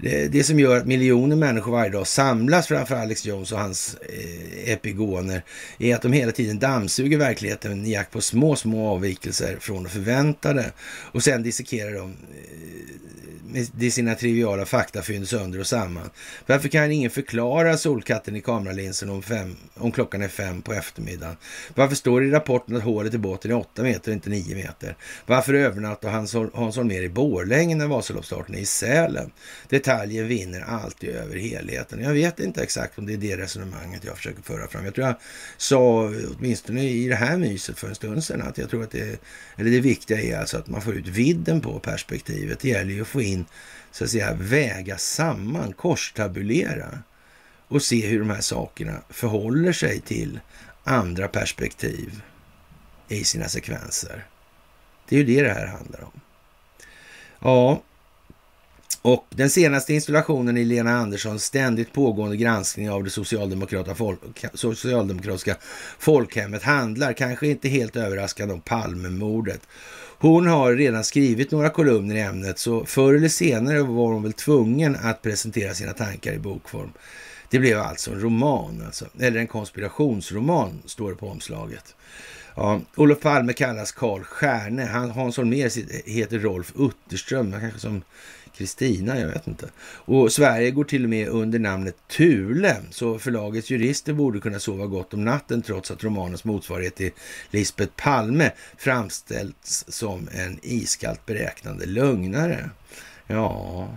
det, som gör att miljoner människor varje dag samlas framför Alex Jones och hans eh, epigoner är att de hela tiden dammsuger verkligheten i jakt på små, små avvikelser från det förväntade. Och sen dissekerar de eh, eh, med sina triviala faktafynd sönder och samman. Varför kan ingen förklara solkatten i kameralinsen om, fem, om klockan är fem på eftermiddagen? Varför står det i rapporten att hålet i båten är åtta meter och inte nio meter? Varför övernattar Hans, Hans Holmér i Borlänge när Vasaloppsstarten är i Sälen? Detaljen vinner alltid över helheten. Jag vet inte exakt om det är det resonemanget jag försöker föra fram. Jag tror jag sa, åtminstone i det här myset för en stund sedan, att jag tror att det, eller det viktiga är alltså att man får ut vidden på perspektivet. Det gäller ju att få in in, så att säga, väga samman, korstabulera och se hur de här sakerna förhåller sig till andra perspektiv i sina sekvenser. Det är ju det det här handlar om. Ja, och den senaste installationen i Lena Anderssons ständigt pågående granskning av det socialdemokratiska folkhemmet handlar, kanske inte helt överraskande, om Palmemordet hon har redan skrivit några kolumner i ämnet, så förr eller senare var hon väl tvungen att presentera sina tankar i bokform. Det blev alltså en roman, alltså. eller en konspirationsroman, står det på omslaget. Ja, Olof Palme kallas Karl Stjärne. Hans Holmér heter Rolf Utterström, kanske som Kristina, jag vet inte. Och Sverige går till och med under namnet Thule, så förlagets jurister borde kunna sova gott om natten trots att romanens motsvarighet till Lisbeth Palme framställts som en iskallt beräknande lögnare. Ja,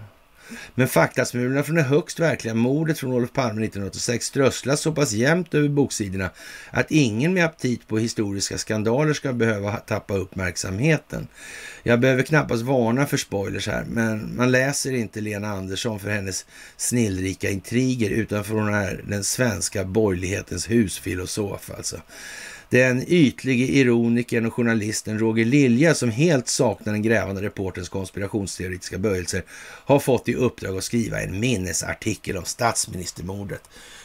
men faktasmulorna från det högst verkliga mordet från Olof Palme 1986 strösslas så pass jämnt över boksidorna att ingen med aptit på historiska skandaler ska behöva tappa uppmärksamheten. Jag behöver knappast varna för spoilers här, men man läser inte Lena Andersson för hennes snillrika intriger utan för hon är den svenska borgerlighetens husfilosof alltså. Den ytlige ironikern och journalisten Roger Lilja, som helt saknar den grävande reporterns konspirationsteoretiska böjelser, har fått i uppdrag att skriva en minnesartikel om statsministermordet.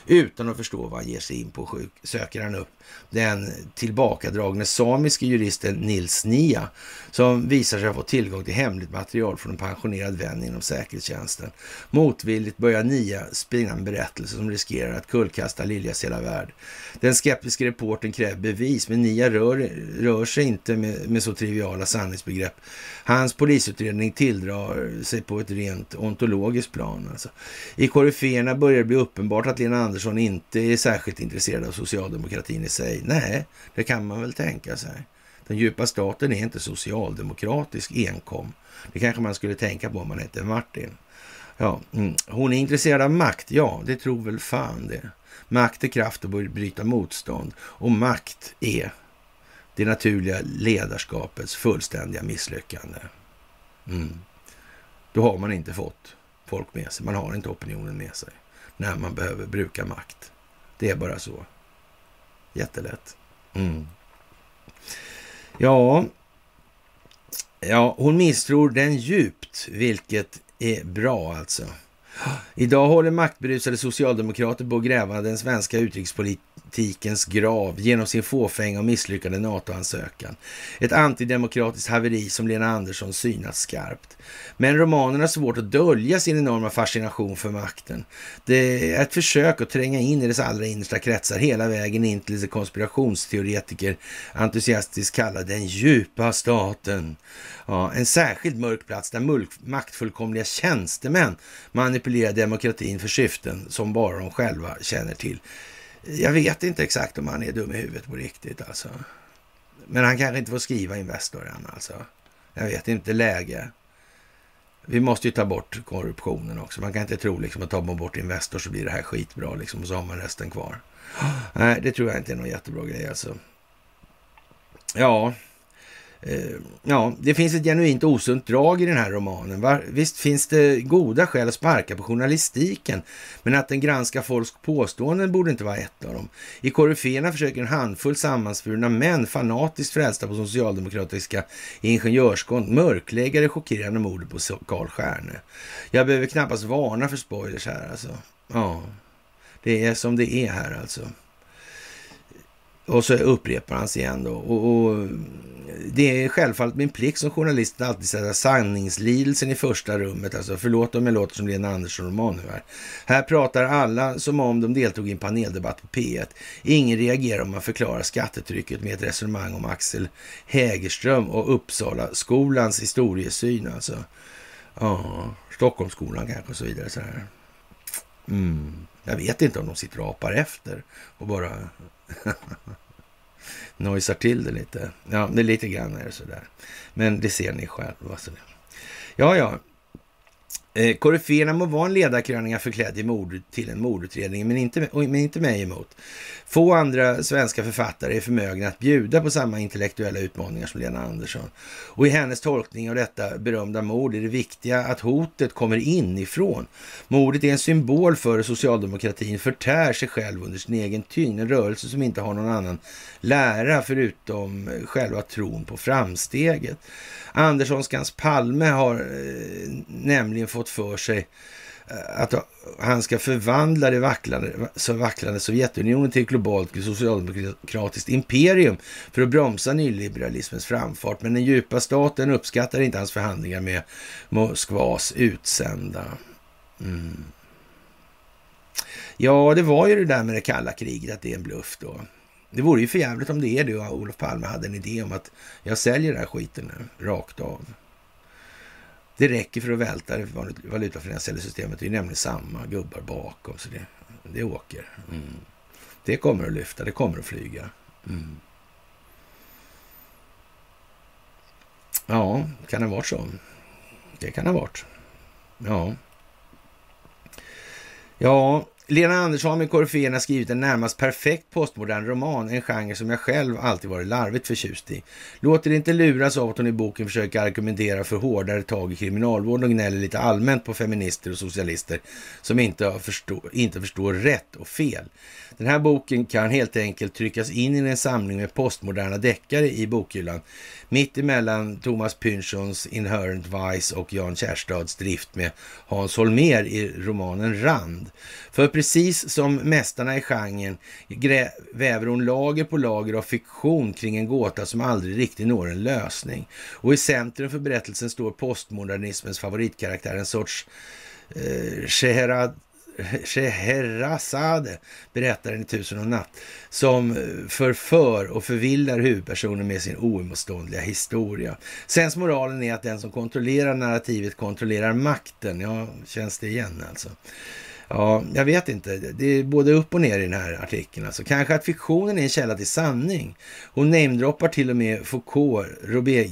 Utan att förstå vad han ger sig in på söker han upp den tillbakadragne samiske juristen Nils Nia som visar sig ha fått tillgång till hemligt material från en pensionerad vän inom säkerhetstjänsten. Motvilligt börjar Nia spinna en berättelse som riskerar att kullkasta Liljas hela värld. Den skeptiska reporten kräver bevis, men Nia rör, rör sig inte med, med så triviala sanningsbegrepp. Hans polisutredning tilldrar sig på ett rent ontologiskt plan. Alltså. I koryféerna börjar det bli uppenbart att Lena Andersson inte är särskilt intresserad av socialdemokratin i sig. Nej, det kan man väl tänka sig. Den djupa staten är inte socialdemokratisk enkom. Det kanske man skulle tänka på om man hette Martin. Ja, mm. Hon är intresserad av makt. Ja, det tror väl fan det. Makt är kraft att bryta motstånd och makt är det naturliga ledarskapets fullständiga misslyckande. Mm. Då har man inte fått folk med sig. Man har inte opinionen med sig när man behöver bruka makt. Det är bara så. Jättelätt. Mm. Ja, ja, hon misstror den djupt, vilket är bra alltså. Idag håller maktberusade socialdemokrater på att gräva den svenska utrikespolitikens grav genom sin fåfänga och misslyckade NATO-ansökan. Ett antidemokratiskt haveri som Lena Andersson synat skarpt. Men romanen har svårt att dölja sin enorma fascination för makten. Det är ett försök att tränga in i dess allra innersta kretsar hela vägen in till det konspirationsteoretiker entusiastiskt kallar den djupa staten. Ja, en särskilt mörk plats där maktfullkomliga tjänstemän manipulerar demokratin för syften som bara de själva känner till. Jag vet inte exakt om han är dum i huvudet på riktigt alltså. Men han kanske inte får skriva Investor än alltså. Jag vet inte, läge. Vi måste ju ta bort korruptionen också. Man kan inte tro liksom att tar man bort Investor så blir det här skitbra liksom och så har man resten kvar. Nej, det tror jag inte är någon jättebra grej alltså. Ja, Eh, ja, det finns ett genuint osunt drag i den här romanen. Va? Visst finns det goda skäl att sparka på journalistiken, men att den granskar folks påståenden borde inte vara ett av dem. I Koryféerna försöker en handfull sammansvurna män, fanatiskt frälsta på socialdemokratiska ingenjörskonst, mörklägga det chockerande mordet på Karl Stjärne. Jag behöver knappast varna för spoilers här alltså. Ja, det är som det är här alltså. Och så upprepar han sig igen då. Och, och, det är självfallet min plikt som journalist att alltid sätta sanningslidelsen i första rummet. Alltså förlåt om jag låter som Lena Andersson-roman nu här. Här pratar alla som om de deltog i en paneldebatt på P1. Ingen reagerar om man förklarar skattetrycket med ett resonemang om Axel Hägerström och Uppsala skolans historiesyn. Alltså. Ja, Stockholmsskolan kanske och så vidare. Så här. Mm. Jag vet inte om de sitter och apar efter och bara Nojsar till det lite. Ja, det är lite grann är det sådär. Men det ser ni själva. Så ja, ja. Eh, koryféerna må vara en ledarkröninga förklädd i mord till en mordutredning, men inte, men inte mig emot. Få andra svenska författare är förmögna att bjuda på samma intellektuella utmaningar som Lena Andersson. Och i hennes tolkning av detta berömda mord är det viktiga att hotet kommer inifrån. Mordet är en symbol för hur socialdemokratin förtär sig själv under sin egen tyngd. En rörelse som inte har någon annan lära förutom själva tron på framsteget. Anderssonskans Palme har eh, nämligen fått för sig eh, att han ska förvandla det vacklande, så vacklande Sovjetunionen till ett globalt socialdemokratiskt imperium för att bromsa nyliberalismens framfart. Men den djupa staten uppskattar inte hans förhandlingar med Moskvas utsända. Mm. Ja, det var ju det där med det kalla kriget, att det är en bluff då. Det vore ju för jävligt om det är det och Olof Palme hade en idé om att jag säljer den här skiten nu, rakt av. Det räcker för att välta det valutafinansiella systemet. Det är nämligen samma gubbar bakom, så det, det åker. Mm. Det kommer att lyfta, det kommer att flyga. Mm. Ja, kan det ha varit så? Det kan det ha varit. Ja. Ja, Lena Andersson med koryféerna har skrivit en närmast perfekt postmodern roman, en genre som jag själv alltid varit larvigt förtjust i. Låter inte luras av att hon i boken försöker argumentera för hårdare tag i kriminalvården och gnäller lite allmänt på feminister och socialister som inte förstår, inte förstår rätt och fel. Den här boken kan helt enkelt tryckas in i en samling med postmoderna deckare i bokhyllan mitt emellan Thomas Pynchons Inherent Vice och Jan Kärstads drift med Hans Holmer i romanen Rand. För precis som mästarna i genren väver hon lager på lager av fiktion kring en gåta som aldrig riktigt når en lösning. Och i centrum för berättelsen står postmodernismens favoritkaraktär, en sorts eh, Scheherazade, berättaren i Tusen och natt, som eh, förför och förvillar huvudpersonen med sin oemotståndliga historia. Sensmoralen är att den som kontrollerar narrativet kontrollerar makten. Ja, känns det igen alltså? Ja, jag vet inte. Det är både upp och ner i den här artikeln. Alltså. Kanske att fiktionen är en källa till sanning. Hon namedroppar till och med Foucault, Robert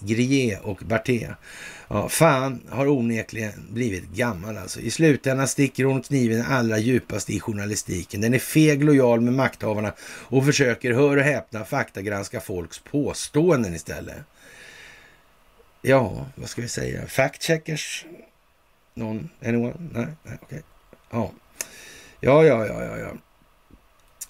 Grier och Barté. Ja, fan har onekligen blivit gammal alltså. I slutändan sticker hon kniven allra djupast i journalistiken. Den är feg, lojal med makthavarna och försöker, hör och häpna, faktagranska folks påståenden istället. Ja, vad ska vi säga? Fact-checkers? Någon? Anyone? Nej, nej okej. Okay. Ja. ja, ja, ja, ja, ja.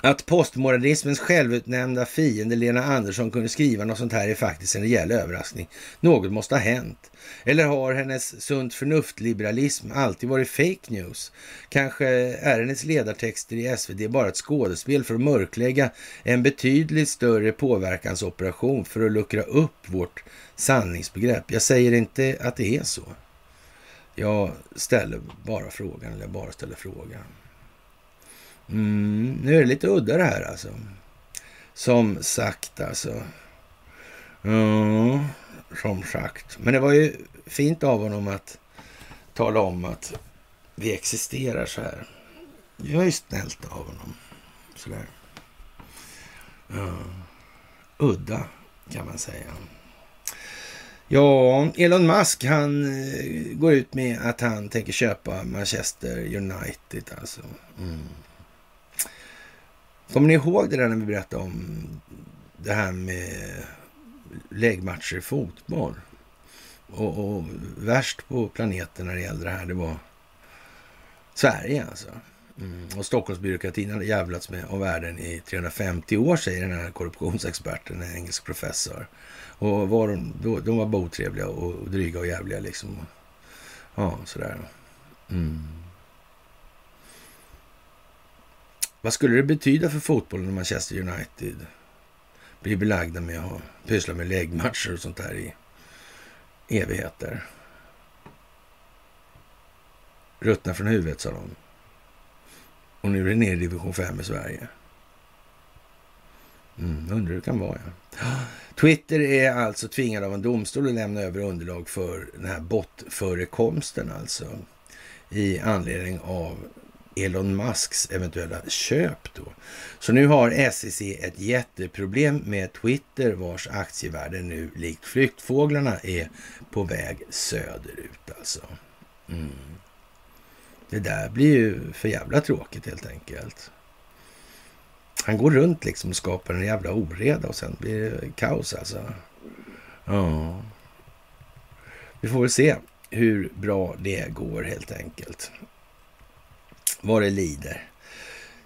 Att postmodernismens självutnämnda fiende Lena Andersson kunde skriva något sånt här är faktiskt en rejäl överraskning. Något måste ha hänt. Eller har hennes sunt förnuft-liberalism alltid varit fake news? Kanske är hennes ledartexter i SvD bara ett skådespel för att mörklägga en betydligt större påverkansoperation för att luckra upp vårt sanningsbegrepp. Jag säger inte att det är så. Jag ställer bara frågan, eller jag bara ställer frågan. Mm, nu är det lite udda det här alltså. Som sagt alltså. Ja, som sagt. Men det var ju fint av honom att tala om att vi existerar så här. Det var ju snällt av honom. Sådär. Ja. Udda kan man säga. Ja, Elon Musk han eh, går ut med att han tänker köpa Manchester United alltså. Mm. Kommer ni ihåg det där när vi berättade om det här med läggmatcher i fotboll? Och, och, värst på planeten när det gällde det här, det var Sverige alltså. Mm. Och Stockholmsbyråkratin hade jävlats med av världen i 350 år, säger den här korruptionsexperten, en engelsk professor. Och var de, de var bara otrevliga och dryga och jävliga liksom. Ja, sådär. Mm. Vad skulle det betyda för fotbollen om Manchester United blir belagda med att pyssla med läggmatcher och sånt där i evigheter? Ruttna från huvudet, sa de. Och nu är det ner i division 5 i Sverige. Mm, undrar hur det kan vara, ja. Twitter är alltså tvingad av en domstol att lämna över underlag för den här bottförekomsten alltså. I anledning av Elon Musks eventuella köp då. Så nu har SEC ett jätteproblem med Twitter vars aktievärde nu likt flyktfåglarna är på väg söderut alltså. Mm. Det där blir ju för jävla tråkigt helt enkelt. Han går runt liksom och skapar en jävla oreda och sen blir det kaos alltså. Ja. Vi får väl se hur bra det går helt enkelt. Vad det lider.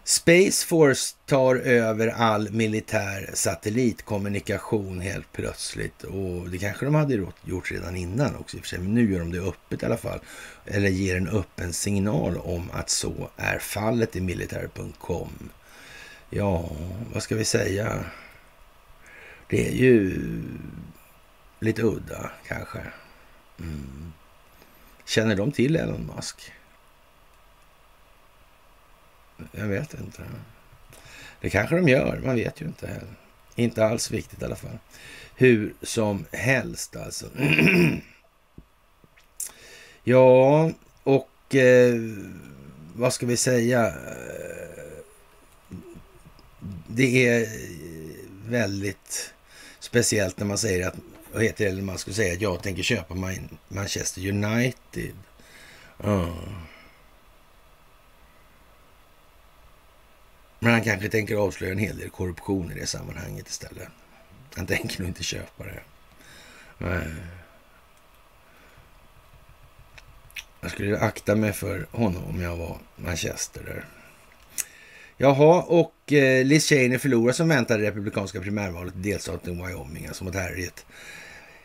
Space Force tar över all militär satellitkommunikation helt plötsligt. Och det kanske de hade gjort redan innan också i och för sig. Men nu gör de det öppet i alla fall. Eller ger en öppen signal om att så är fallet i militär.com. Ja, vad ska vi säga? Det är ju lite udda kanske. Mm. Känner de till Elon Musk? Jag vet inte. Det kanske de gör, man vet ju inte heller. Inte alls viktigt i alla fall. Hur som helst alltså. ja, och eh, vad ska vi säga? Det är eh, väldigt speciellt när man säger att, vad heter det, man skulle säga att jag tänker köpa Manchester United. Uh. Men han kanske tänker avslöja en hel del korruption i det sammanhanget istället. Han tänker nog inte köpa det. Nej. Jag skulle akta mig för honom om jag var Manchester där. Jaha, och eh, Liz Cheney förlorar som väntat det republikanska primärvalet i delstaten Wyoming, alltså mot Harriet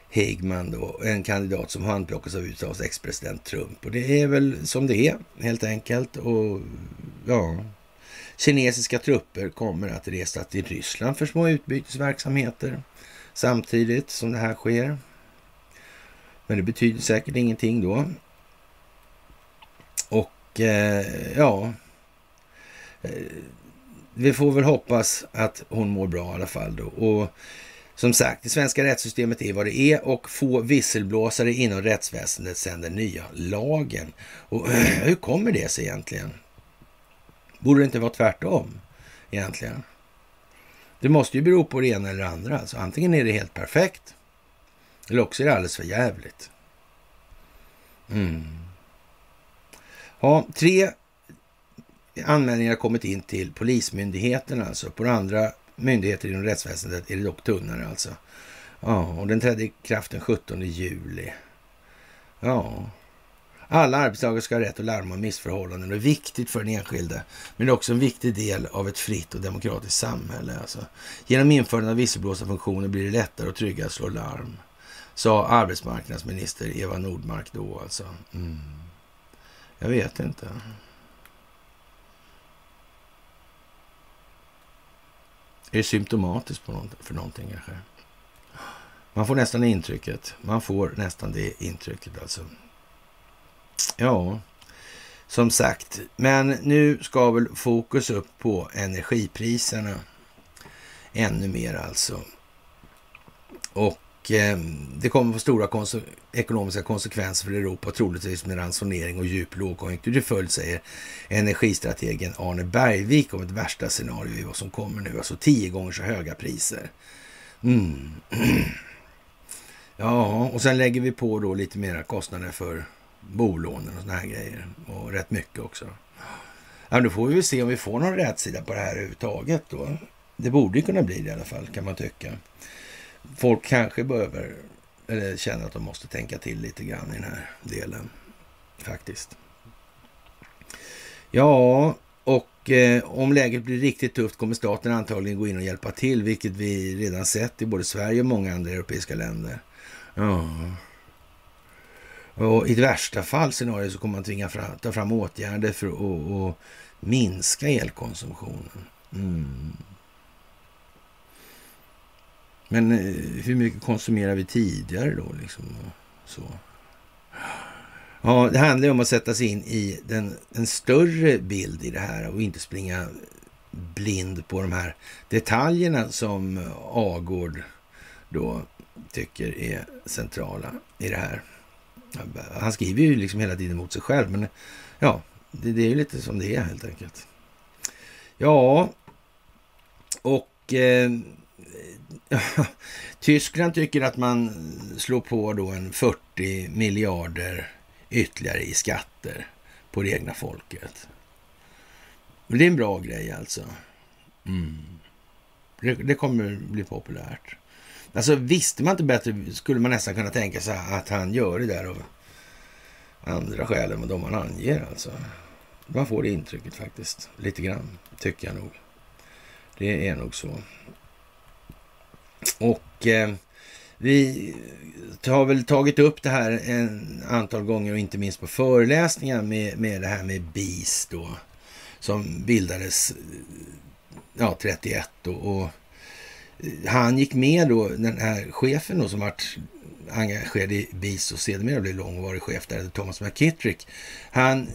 Higman då, en kandidat som handplockas av USAs ex-president Trump. Och det är väl som det är, helt enkelt. Och ja, Kinesiska trupper kommer att resa till Ryssland för små utbytesverksamheter samtidigt som det här sker. Men det betyder säkert ingenting då. Och eh, ja, Eh, vi får väl hoppas att hon mår bra i alla fall då. Och som sagt, det svenska rättssystemet är vad det är och få visselblåsare inom rättsväsendet sedan den nya lagen. Och hur kommer det sig egentligen? Borde det inte vara tvärtom egentligen? Det måste ju bero på det ena eller det andra. Alltså, antingen är det helt perfekt eller också är det alldeles för jävligt. Mm. Ja, tre anmälningar har kommit in till Polismyndigheten alltså. På andra myndigheter inom rättsväsendet är det dock tunnare alltså. Ja, och den trädde i kraft den 17 juli. Ja, alla arbetstagare ska ha rätt att larma om missförhållanden. Det är viktigt för den enskilde, men det är också en viktig del av ett fritt och demokratiskt samhälle. Alltså. Genom införandet av visselblåsarfunktioner blir det lättare och tryggare att slå larm, sa arbetsmarknadsminister Eva Nordmark då alltså. Mm. Jag vet inte. Är det symptomatiskt på något, för någonting kanske? Man får nästan intrycket. Man får nästan det intrycket alltså. Ja, som sagt. Men nu ska väl fokus upp på energipriserna ännu mer alltså. Och eh, det kommer få stora konse ekonomiska konsekvenser för Europa, troligtvis med ransonering och djup lågkonjunktur till följd, säger energistrategen Arne Bergvik om ett värsta scenario i vad som kommer nu, alltså tio gånger så höga priser Mm. Ja, och sen lägger vi på då lite mera kostnader för bolånen och såna här grejer. Och rätt mycket också. Ja, då får vi väl se om vi får någon rätsida på det här överhuvudtaget då. Det borde ju kunna bli det i alla fall, kan man tycka. Folk kanske behöver, eller känner att de måste tänka till lite grann i den här delen, faktiskt. Ja, och eh, om läget blir riktigt tufft kommer staten antagligen gå in och hjälpa till, vilket vi redan sett i både Sverige och många andra europeiska länder. Ja. Och i det värsta fall scenario så kommer man tvinga fram, ta fram åtgärder för att, att minska elkonsumtionen. Mm. Men eh, hur mycket konsumerar vi tidigare då? Liksom, så. Ja, det handlar om att sätta sig in i den, en större bild i det här och inte springa blind på de här detaljerna som Agård då tycker är centrala i det här. Han skriver ju liksom hela tiden mot sig själv, men ja, det, det är ju lite som det är helt enkelt. Ja, och eh, Tyskland tycker att man slår på då en 40 miljarder ytterligare i skatter på det egna folket. Men det är en bra grej alltså. Mm. Det, det, kommer bli populärt. Alltså visste man inte bättre skulle man nästan kunna tänka sig att han gör det där av andra skäl än de han anger alltså. Man får det intrycket faktiskt. Lite grann, tycker jag nog. Det är nog så. Och eh, vi har väl tagit upp det här en antal gånger och inte minst på föreläsningar med, med det här med BIS då. Som bildades eh, ja, 31 då, och eh, han gick med då, den här chefen då som vart engagerad i BIS och sedermera blev långvarig chef där, Thomas McKittrick. Han eh,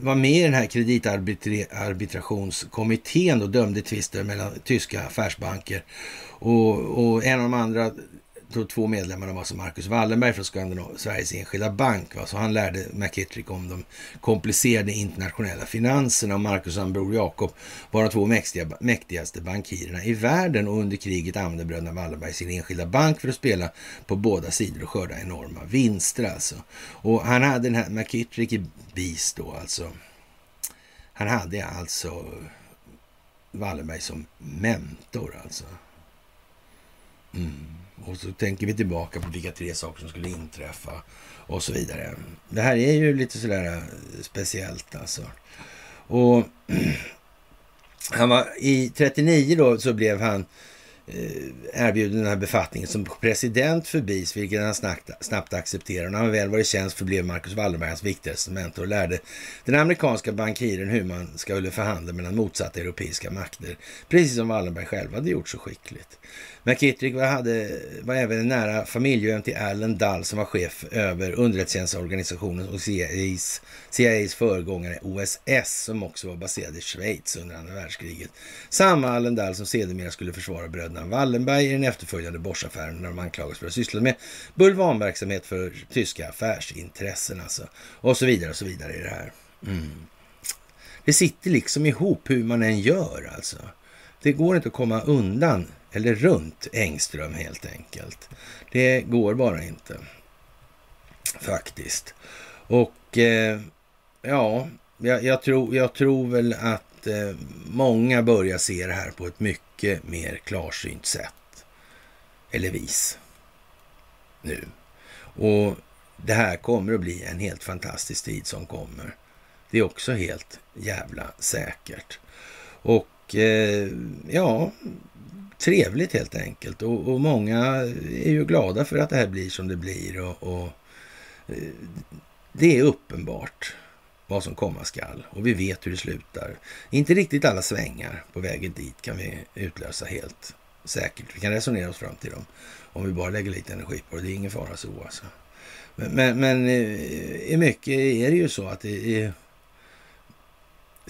var med i den här kreditarbitrationskommittén och dömde tvister mellan tyska affärsbanker. Och, och en av de andra de två medlemmarna var som Marcus Wallenberg från Skandinav Sveriges Enskilda Bank. Va? Så han lärde McKittrick om de komplicerade internationella finanserna och Marcus och bror Jakob var de två mäktiga, mäktigaste bankirerna i världen och under kriget använde bröderna Wallenberg sin enskilda bank för att spela på båda sidor och skörda enorma vinster alltså. Och han hade den här McKittrick i BIS då alltså. Han hade alltså Wallenberg som mentor alltså. Mm. Och så tänker vi tillbaka på vilka tre saker som skulle inträffa och så vidare. Det här är ju lite sådär eh, speciellt alltså. Och han var i 39 då så blev han eh, erbjuden den här befattningen som president för BIS, vilket han snabbt, snabbt accepterade. När han väl var i tjänst förblev Marcus Wallenberg hans viktigaste mentor och lärde den amerikanska bankiren hur man skulle förhandla mellan motsatta europeiska makter, precis som Wallenberg själv hade gjort så skickligt. McKittrick var, hade, var även en nära familjevän till Allen Dull som var chef över underrättelsetjänstorganisationen och CIAs, CIAs föregångare OSS som också var baserad i Schweiz under andra världskriget. Samma Allen Dull som sedermera skulle försvara bröderna Wallenberg i den efterföljande Boschaffären när de anklagades för att syssla med bulvanverksamhet för tyska affärsintressen alltså. Och så vidare och så vidare i det här. Mm. Det sitter liksom ihop hur man än gör alltså. Det går inte att komma undan eller runt Engström helt enkelt. Det går bara inte. Faktiskt. Och eh, ja, jag, jag, tror, jag tror väl att eh, många börjar se det här på ett mycket mer klarsynt sätt. Eller vis. Nu. Och det här kommer att bli en helt fantastisk tid som kommer. Det är också helt jävla säkert. Och eh, ja, trevligt helt enkelt. Och, och, många är ju glada för att det här blir som det blir. Och, och eh, det är uppenbart vad som komma skall och vi vet hur det slutar. Inte riktigt alla svängar på vägen dit kan vi utlösa helt säkert. Vi kan resonera oss fram till dem om vi bara lägger lite energi på det. Det är ingen fara så alltså. Men, men, men eh, i mycket är det ju så att det är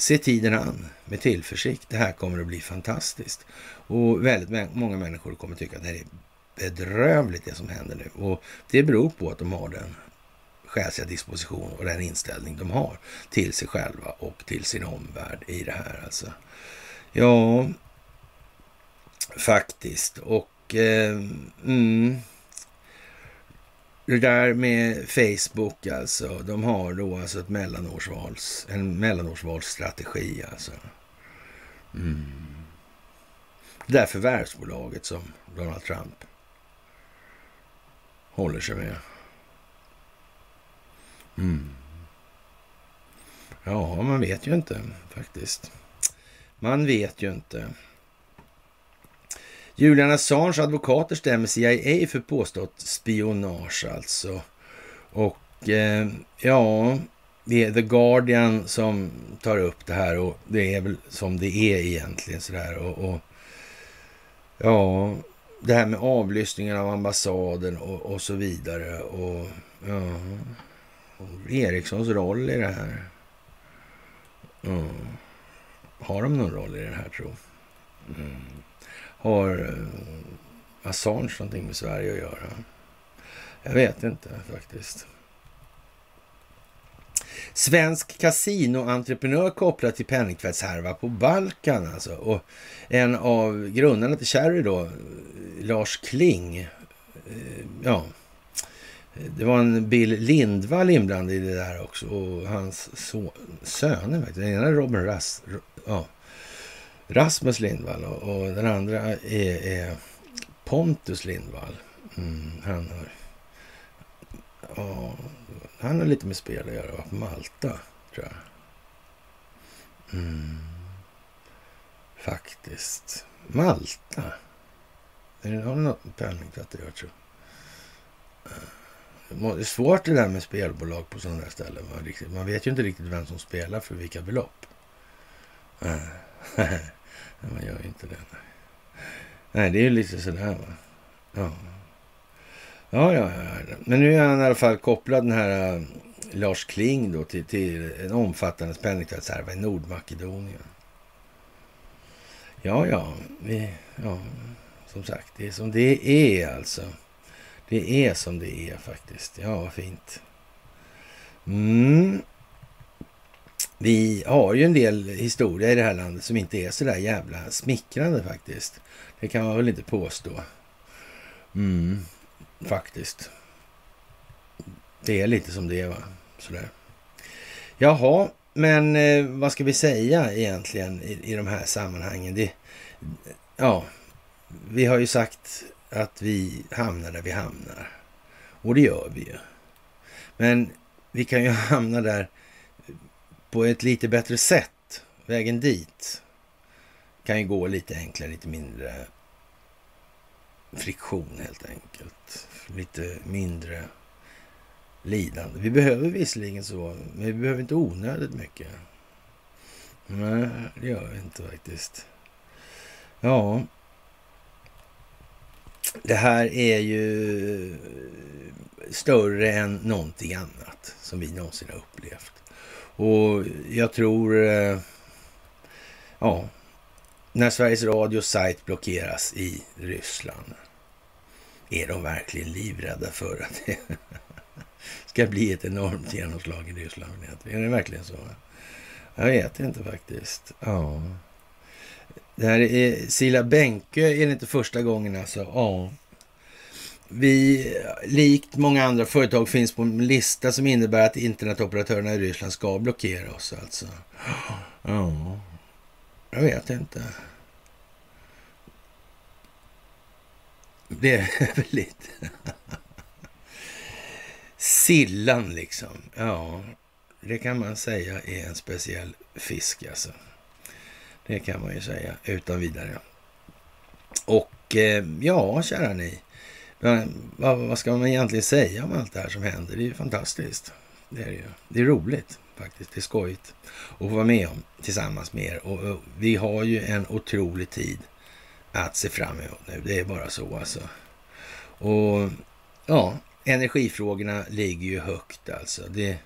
Se tiden an med tillförsikt. Det här kommer att bli fantastiskt. Och väldigt många människor kommer tycka att det här är bedrövligt det som händer nu. Och det beror på att de har den själsliga disposition och den inställning de har till sig själva och till sin omvärld i det här alltså. Ja, faktiskt. Och Och eh, mm, det där med Facebook alltså. De har då alltså ett mellanårsvals, en mellanårsvalsstrategi alltså. Mm. Det där förvärvsbolaget som Donald Trump håller sig med. Mm. Ja, man vet ju inte faktiskt. Man vet ju inte. Julian Assange advokater stämmer CIA för påstått spionage alltså. Och eh, ja, det är The Guardian som tar upp det här och det är väl som det är egentligen sådär. Och, och ja, det här med avlyssningen av ambassaden och, och så vidare. Och ja, och Erikssons roll i det här. Mm. Har de någon roll i det här tro? Mm. Har eh, Assange någonting med Sverige att göra? Jag vet inte faktiskt. Svensk kasinoentreprenör kopplad till penningtvättshärva på Balkan alltså. Och en av grundarna till Cherry då, Lars Kling. Eh, ja, det var en Bill Lindvall inblandad i det där också. Och hans so söner, den ena är Robin Rass, ja, Rasmus Lindvall och, och den andra är, är Pontus Lindvall. Mm, han har ja, han har lite med spel att göra, på Malta, tror jag. Mm. Faktiskt. Malta? Har det något med penningtvätt att göra, tror mm. Det är svårt det där med spelbolag på sådana där ställen. Man, vet ju inte riktigt vem som spelar för vilka belopp. Mm. man gör ju inte det. Nej, det är ju lite sådär va. Ja. Ja, ja, ja. Men nu är han i alla fall kopplad den här äh, Lars Kling då till, till en omfattande penningtvättshärva i Nordmakedonien. Ja, ja, vi, ja, som sagt, det är som det är alltså. Det är som det är faktiskt. Ja, vad fint. Mm. Vi har ju en del historia i det här landet som inte är så där jävla smickrande faktiskt. Det kan man väl inte påstå. Mm faktiskt. Det är lite som det är, va? Sådär. Jaha, men eh, vad ska vi säga egentligen i, i de här sammanhangen? Det, ja, vi har ju sagt att vi hamnar där vi hamnar. Och det gör vi ju. Men vi kan ju hamna där på ett lite bättre sätt. Vägen dit kan ju gå lite enklare, lite mindre friktion helt enkelt. Lite mindre lidande. Vi behöver visserligen så, men vi behöver inte onödigt mycket. Nej, det gör vi inte faktiskt. Ja, det här är ju större än någonting annat som vi någonsin har upplevt. Och jag tror, eh, ja, när Sveriges Radios sajt blockeras i Ryssland, är de verkligen livrädda för att det ska bli ett enormt genomslag i Ryssland? Är det verkligen så? Jag vet inte faktiskt. Ja. Det här är Sila Bänke är det inte första gången alltså. Ja. Vi, likt många andra företag, finns på en lista som innebär att internetoperatörerna i Ryssland ska blockera oss alltså. Ja, jag vet inte. Det är väl lite... Sillan liksom. Ja, det kan man säga är en speciell fisk alltså. Det kan man ju säga utan vidare. Och eh, ja, kära ni. Vad, vad, ska man egentligen säga om allt det här som händer? Det är ju fantastiskt. Det är det ju. Det är roligt faktiskt. Det är skojigt att få vara med om tillsammans med er. Och, och vi har ju en otrolig tid att se fram emot nu. Det är bara så alltså. Och ja, energifrågorna ligger ju högt alltså. Det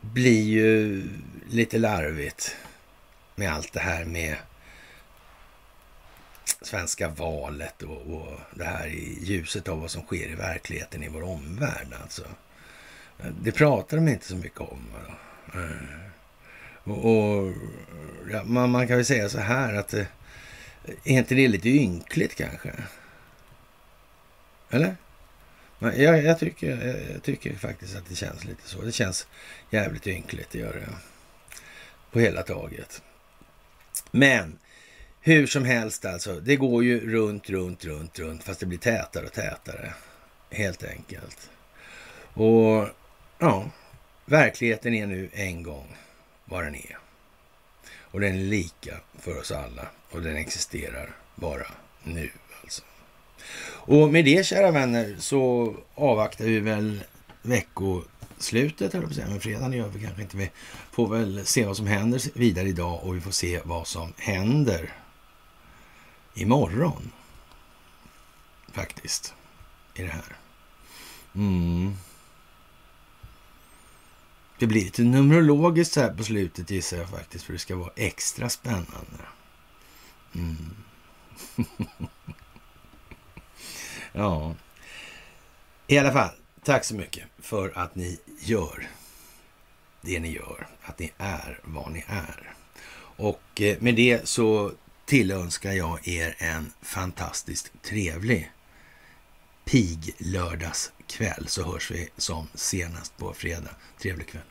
blir ju lite larvigt med allt det här med svenska valet och, och det här i ljuset av vad som sker i verkligheten i vår omvärld. Alltså. Det pratar de inte så mycket om. Eh, och, och ja, man, man, kan väl säga så här att eh, Är inte det lite ynkligt kanske? Eller? Jag, jag, tycker, jag tycker faktiskt att det känns lite så. Det känns jävligt ynkligt, det gör det. På hela taget. Men hur som helst alltså, det går ju runt, runt, runt, runt, fast det blir tätare och tätare. Helt enkelt. Och ja, verkligheten är nu en gång vad den är. Och den är lika för oss alla och den existerar bara nu alltså. Och med det kära vänner så avvaktar vi väl veckoslutet, eller på. Men fredagen gör vi kanske inte. Vi får väl se vad som händer vidare idag och vi får se vad som händer imorgon. Faktiskt. I det här. Mm. Det blir lite numerologiskt här på slutet gissar jag faktiskt. För det ska vara extra spännande. Mm. ja. I alla fall, tack så mycket för att ni gör det ni gör. Att ni är vad ni är. Och eh, med det så tillönskar jag er en fantastiskt trevlig piglördagskväll, så hörs vi som senast på fredag. Trevlig kväll.